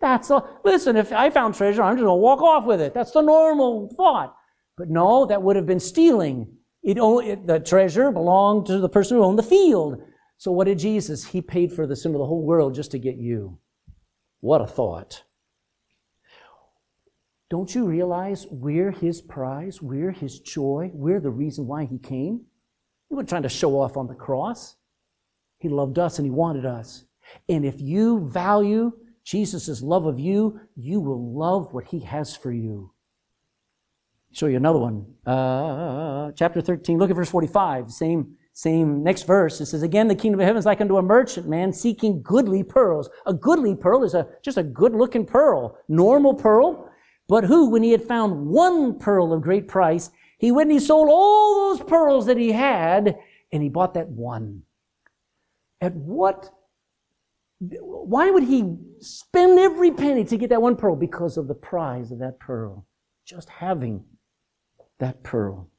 That's a, listen, if I found treasure, I'm just gonna walk off with it. That's the normal thought. But no, that would have been stealing. It, it, the treasure belonged to the person who owned the field. So what did Jesus? He paid for the sin of the whole world just to get you. What a thought. Don't you realize we're his prize? We're his joy. We're the reason why he came. He wasn't trying to show off on the cross. He loved us and he wanted us. And if you value Jesus' love of you, you will love what he has for you. Show you another one. Uh, chapter 13, look at verse 45. Same, same next verse. It says, Again, the kingdom of heaven is like unto a merchant man seeking goodly pearls. A goodly pearl is a, just a good looking pearl, normal pearl. But who, when he had found one pearl of great price, he went and he sold all those pearls that he had and he bought that one. At what why would he spend every penny to get that one pearl? Because of the prize of that pearl. Just having that pearl.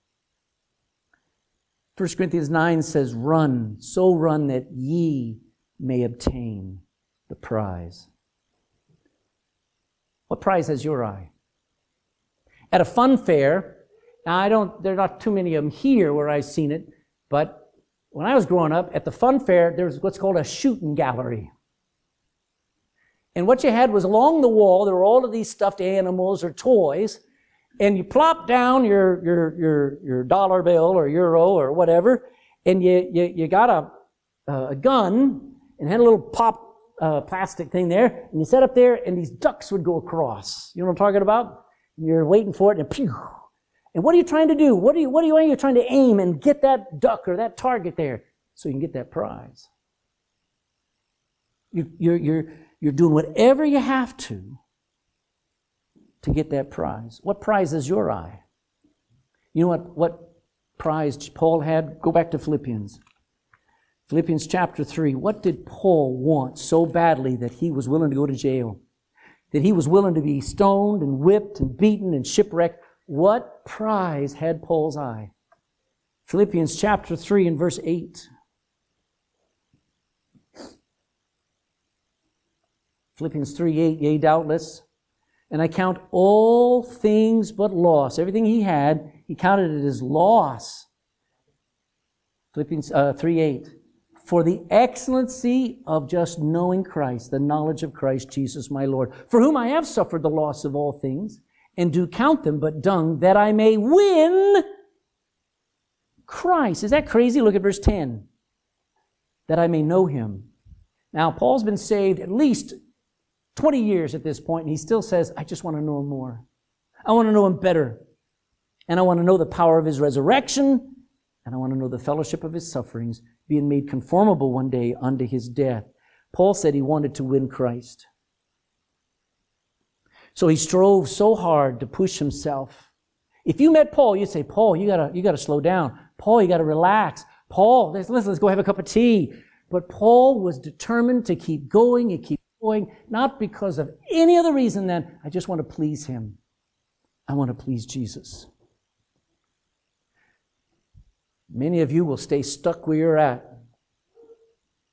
1 Corinthians 9 says, Run, so run that ye may obtain the prize. What prize has your eye? At a fun fair, now I don't, there are not too many of them here where I've seen it, but when I was growing up, at the fun fair, there was what's called a shooting gallery. And what you had was along the wall, there were all of these stuffed animals or toys, and you plop down your, your, your, your dollar bill or euro or whatever, and you, you, you got a, a gun and had a little pop uh, plastic thing there, and you set up there, and these ducks would go across. You know what I'm talking about? You're waiting for it, and pew. And what are you trying to do? What are you, what are you, are you trying to aim and get that duck or that target there so you can get that prize? You, you're, you're, you're doing whatever you have to to get that prize. What prize is your eye? You know what, what prize Paul had? Go back to Philippians. Philippians chapter 3. What did Paul want so badly that he was willing to go to jail? That he was willing to be stoned and whipped and beaten and shipwrecked? What prize had Paul's eye? Philippians chapter 3 and verse 8. Philippians 3 8, yea, doubtless, and I count all things but loss. Everything he had, he counted it as loss. Philippians uh, 3 8. For the excellency of just knowing Christ, the knowledge of Christ Jesus my Lord, for whom I have suffered the loss of all things, and do count them but dung, that I may win Christ. Is that crazy? Look at verse 10. That I may know him. Now, Paul's been saved at least 20 years at this point, and he still says, I just want to know him more. I want to know him better. And I want to know the power of his resurrection, and I want to know the fellowship of his sufferings, being made conformable one day unto his death. Paul said he wanted to win Christ. So he strove so hard to push himself. If you met Paul, you'd say, Paul, you gotta, you gotta slow down. Paul, you gotta relax. Paul, let's, let's go have a cup of tea. But Paul was determined to keep going and keep going, not because of any other reason than I just want to please him. I want to please Jesus. Many of you will stay stuck where you're at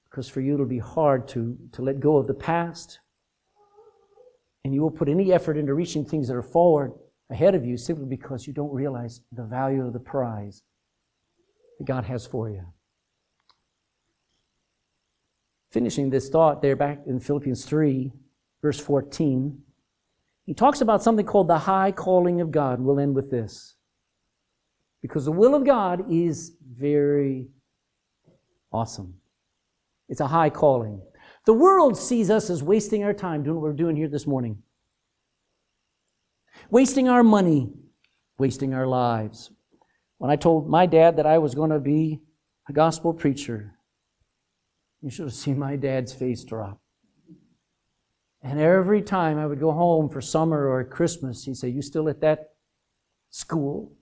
because for you it'll be hard to, to let go of the past. And you will put any effort into reaching things that are forward ahead of you simply because you don't realize the value of the prize that God has for you finishing this thought there back in Philippians 3, verse 14, he talks about something called the high calling of God. We'll end with this. Because the will of God is very awesome. It's a high calling. The world sees us as wasting our time doing what we're doing here this morning. Wasting our money, wasting our lives. When I told my dad that I was going to be a gospel preacher, you should have seen my dad's face drop. And every time I would go home for summer or Christmas, he'd say, You still at that school?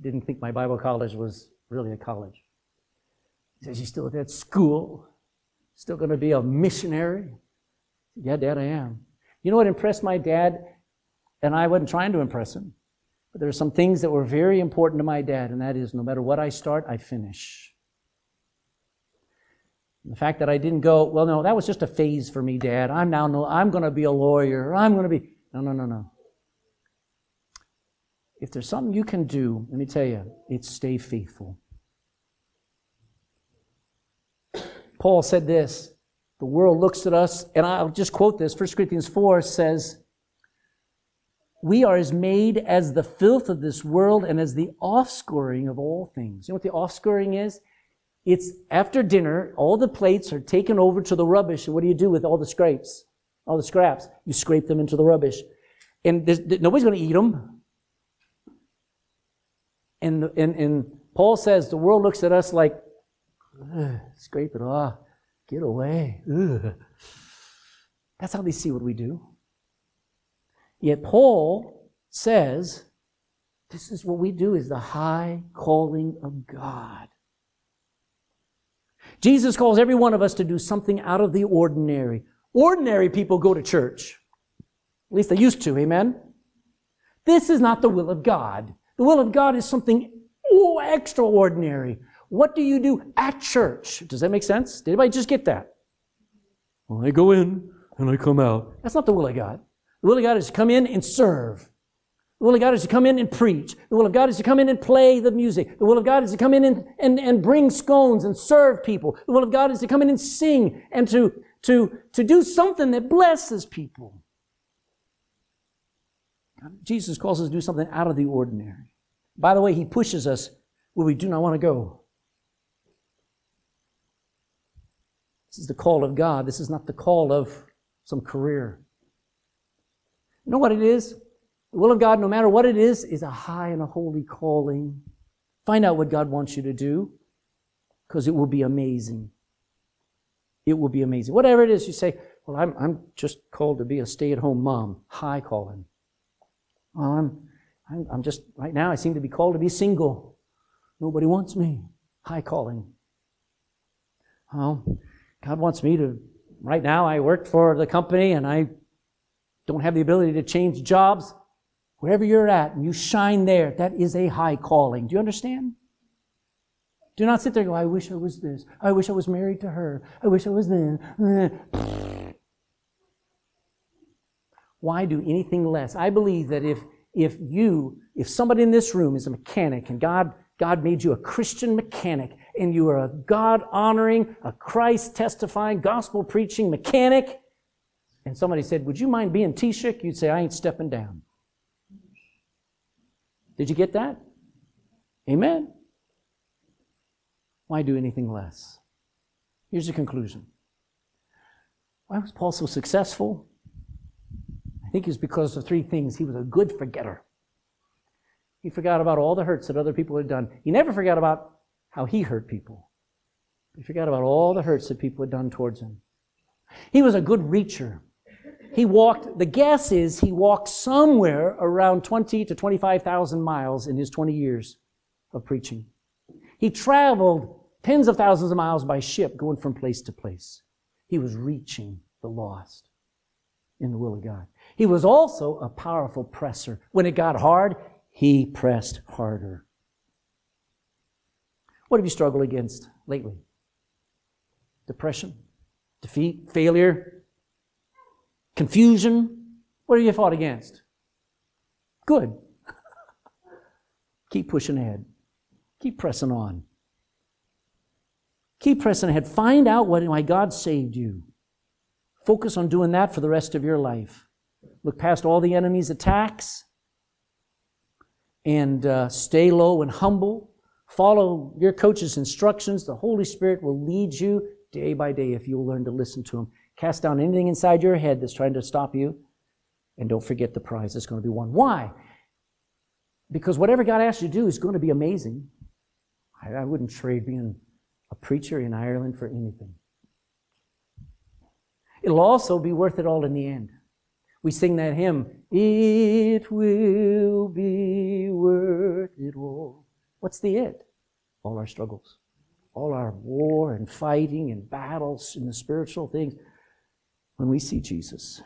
Didn't think my Bible college was really a college. He says, You still at that school? Still going to be a missionary? Yeah, Dad, I am. You know what impressed my dad? And I wasn't trying to impress him. But there are some things that were very important to my dad, and that is no matter what I start, I finish. The fact that I didn't go, well, no, that was just a phase for me, Dad. I'm now, no, I'm going to be a lawyer. I'm going to be, no, no, no, no. If there's something you can do, let me tell you, it's stay faithful. Paul said this the world looks at us, and I'll just quote this 1 Corinthians 4 says, we are as made as the filth of this world and as the offscouring of all things. You know what the offscouring is? It's after dinner, all the plates are taken over to the rubbish. And what do you do with all the scrapes? All the scraps? You scrape them into the rubbish. And nobody's going to eat them. And, and, and Paul says the world looks at us like, scrape it off, get away. Ugh. That's how they see what we do. Yet Paul says, this is what we do is the high calling of God. Jesus calls every one of us to do something out of the ordinary. Ordinary people go to church. At least they used to, amen? This is not the will of God. The will of God is something oh, extraordinary. What do you do at church? Does that make sense? Did anybody just get that? Well, I go in and I come out. That's not the will of God. The will of God is to come in and serve. The will of God is to come in and preach. The will of God is to come in and play the music. The will of God is to come in and, and, and bring scones and serve people. The will of God is to come in and sing and to, to, to do something that blesses people. Jesus calls us to do something out of the ordinary. By the way, he pushes us where we do not want to go. This is the call of God. This is not the call of some career. You know what it is? The will of God, no matter what it is, is a high and a holy calling. Find out what God wants you to do because it will be amazing. It will be amazing. Whatever it is, you say, Well, I'm, I'm just called to be a stay at home mom. High calling. Well, I'm, I'm, I'm just, right now, I seem to be called to be single. Nobody wants me. High calling. Well, God wants me to, right now, I work for the company and I don't have the ability to change jobs, wherever you're at and you shine there, that is a high calling. Do you understand? Do not sit there and go, I wish I was this. I wish I was married to her. I wish I was this. Why do anything less? I believe that if, if you, if somebody in this room is a mechanic and God, God made you a Christian mechanic and you are a God honoring, a Christ testifying, gospel preaching mechanic, and somebody said, Would you mind being Taoiseach? You'd say, I ain't stepping down. Did you get that? Amen. Why do anything less? Here's the conclusion. Why was Paul so successful? I think it's because of three things. He was a good forgetter. He forgot about all the hurts that other people had done. He never forgot about how he hurt people. He forgot about all the hurts that people had done towards him. He was a good reacher. He walked, the guess is he walked somewhere around 20 to 25,000 miles in his 20 years of preaching. He traveled tens of thousands of miles by ship going from place to place. He was reaching the lost in the will of God. He was also a powerful presser. When it got hard, he pressed harder. What have you struggled against lately? Depression, defeat, failure, confusion. What have you fought against? Good. Keep pushing ahead. Keep pressing on. Keep pressing ahead. Find out what, why God saved you. Focus on doing that for the rest of your life. Look past all the enemy's attacks and uh, stay low and humble. Follow your coach's instructions. The Holy Spirit will lead you day by day if you'll learn to listen to Him. Cast down anything inside your head that's trying to stop you. And don't forget the prize that's going to be won. Why? Because whatever God asks you to do is going to be amazing. I, I wouldn't trade being a preacher in Ireland for anything. It'll also be worth it all in the end. We sing that hymn, It will be worth it all. What's the it? All our struggles, all our war and fighting and battles and the spiritual things when we see Jesus.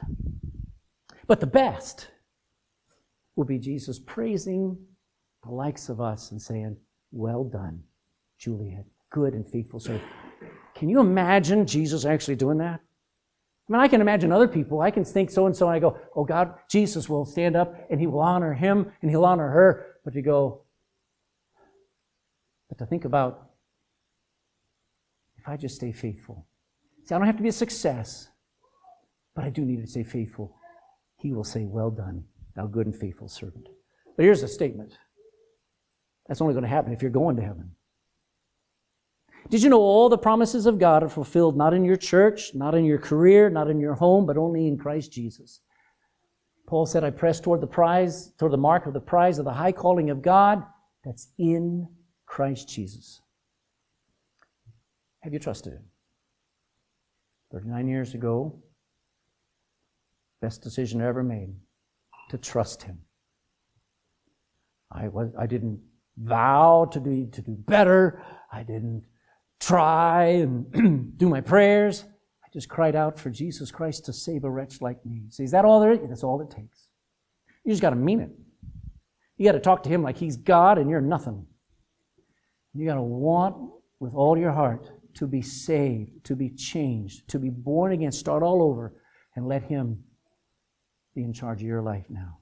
But the best will be Jesus praising the likes of us and saying, Well done, Juliet, good and faithful servant. Can you imagine Jesus actually doing that? I mean, I can imagine other people. I can think so and so, and I go, Oh God, Jesus will stand up and he will honor him and he'll honor her. But you go, but to think about if I just stay faithful. See, I don't have to be a success but I do need to say faithful. He will say, Well done, thou good and faithful servant. But here's the statement that's only going to happen if you're going to heaven. Did you know all the promises of God are fulfilled not in your church, not in your career, not in your home, but only in Christ Jesus? Paul said, I press toward the prize, toward the mark of the prize of the high calling of God that's in Christ Jesus. Have you trusted Him? 39 years ago, best decision I ever made to trust Him. I, was, I didn't vow to, be, to do better. I didn't try and do my prayers. I just cried out for Jesus Christ to save a wretch like me. See, is that all there is? That's all it takes. You just got to mean it. You got to talk to Him like He's God and you're nothing. You got to want with all your heart to be saved, to be changed, to be born again, start all over, and let Him be in charge of your life now.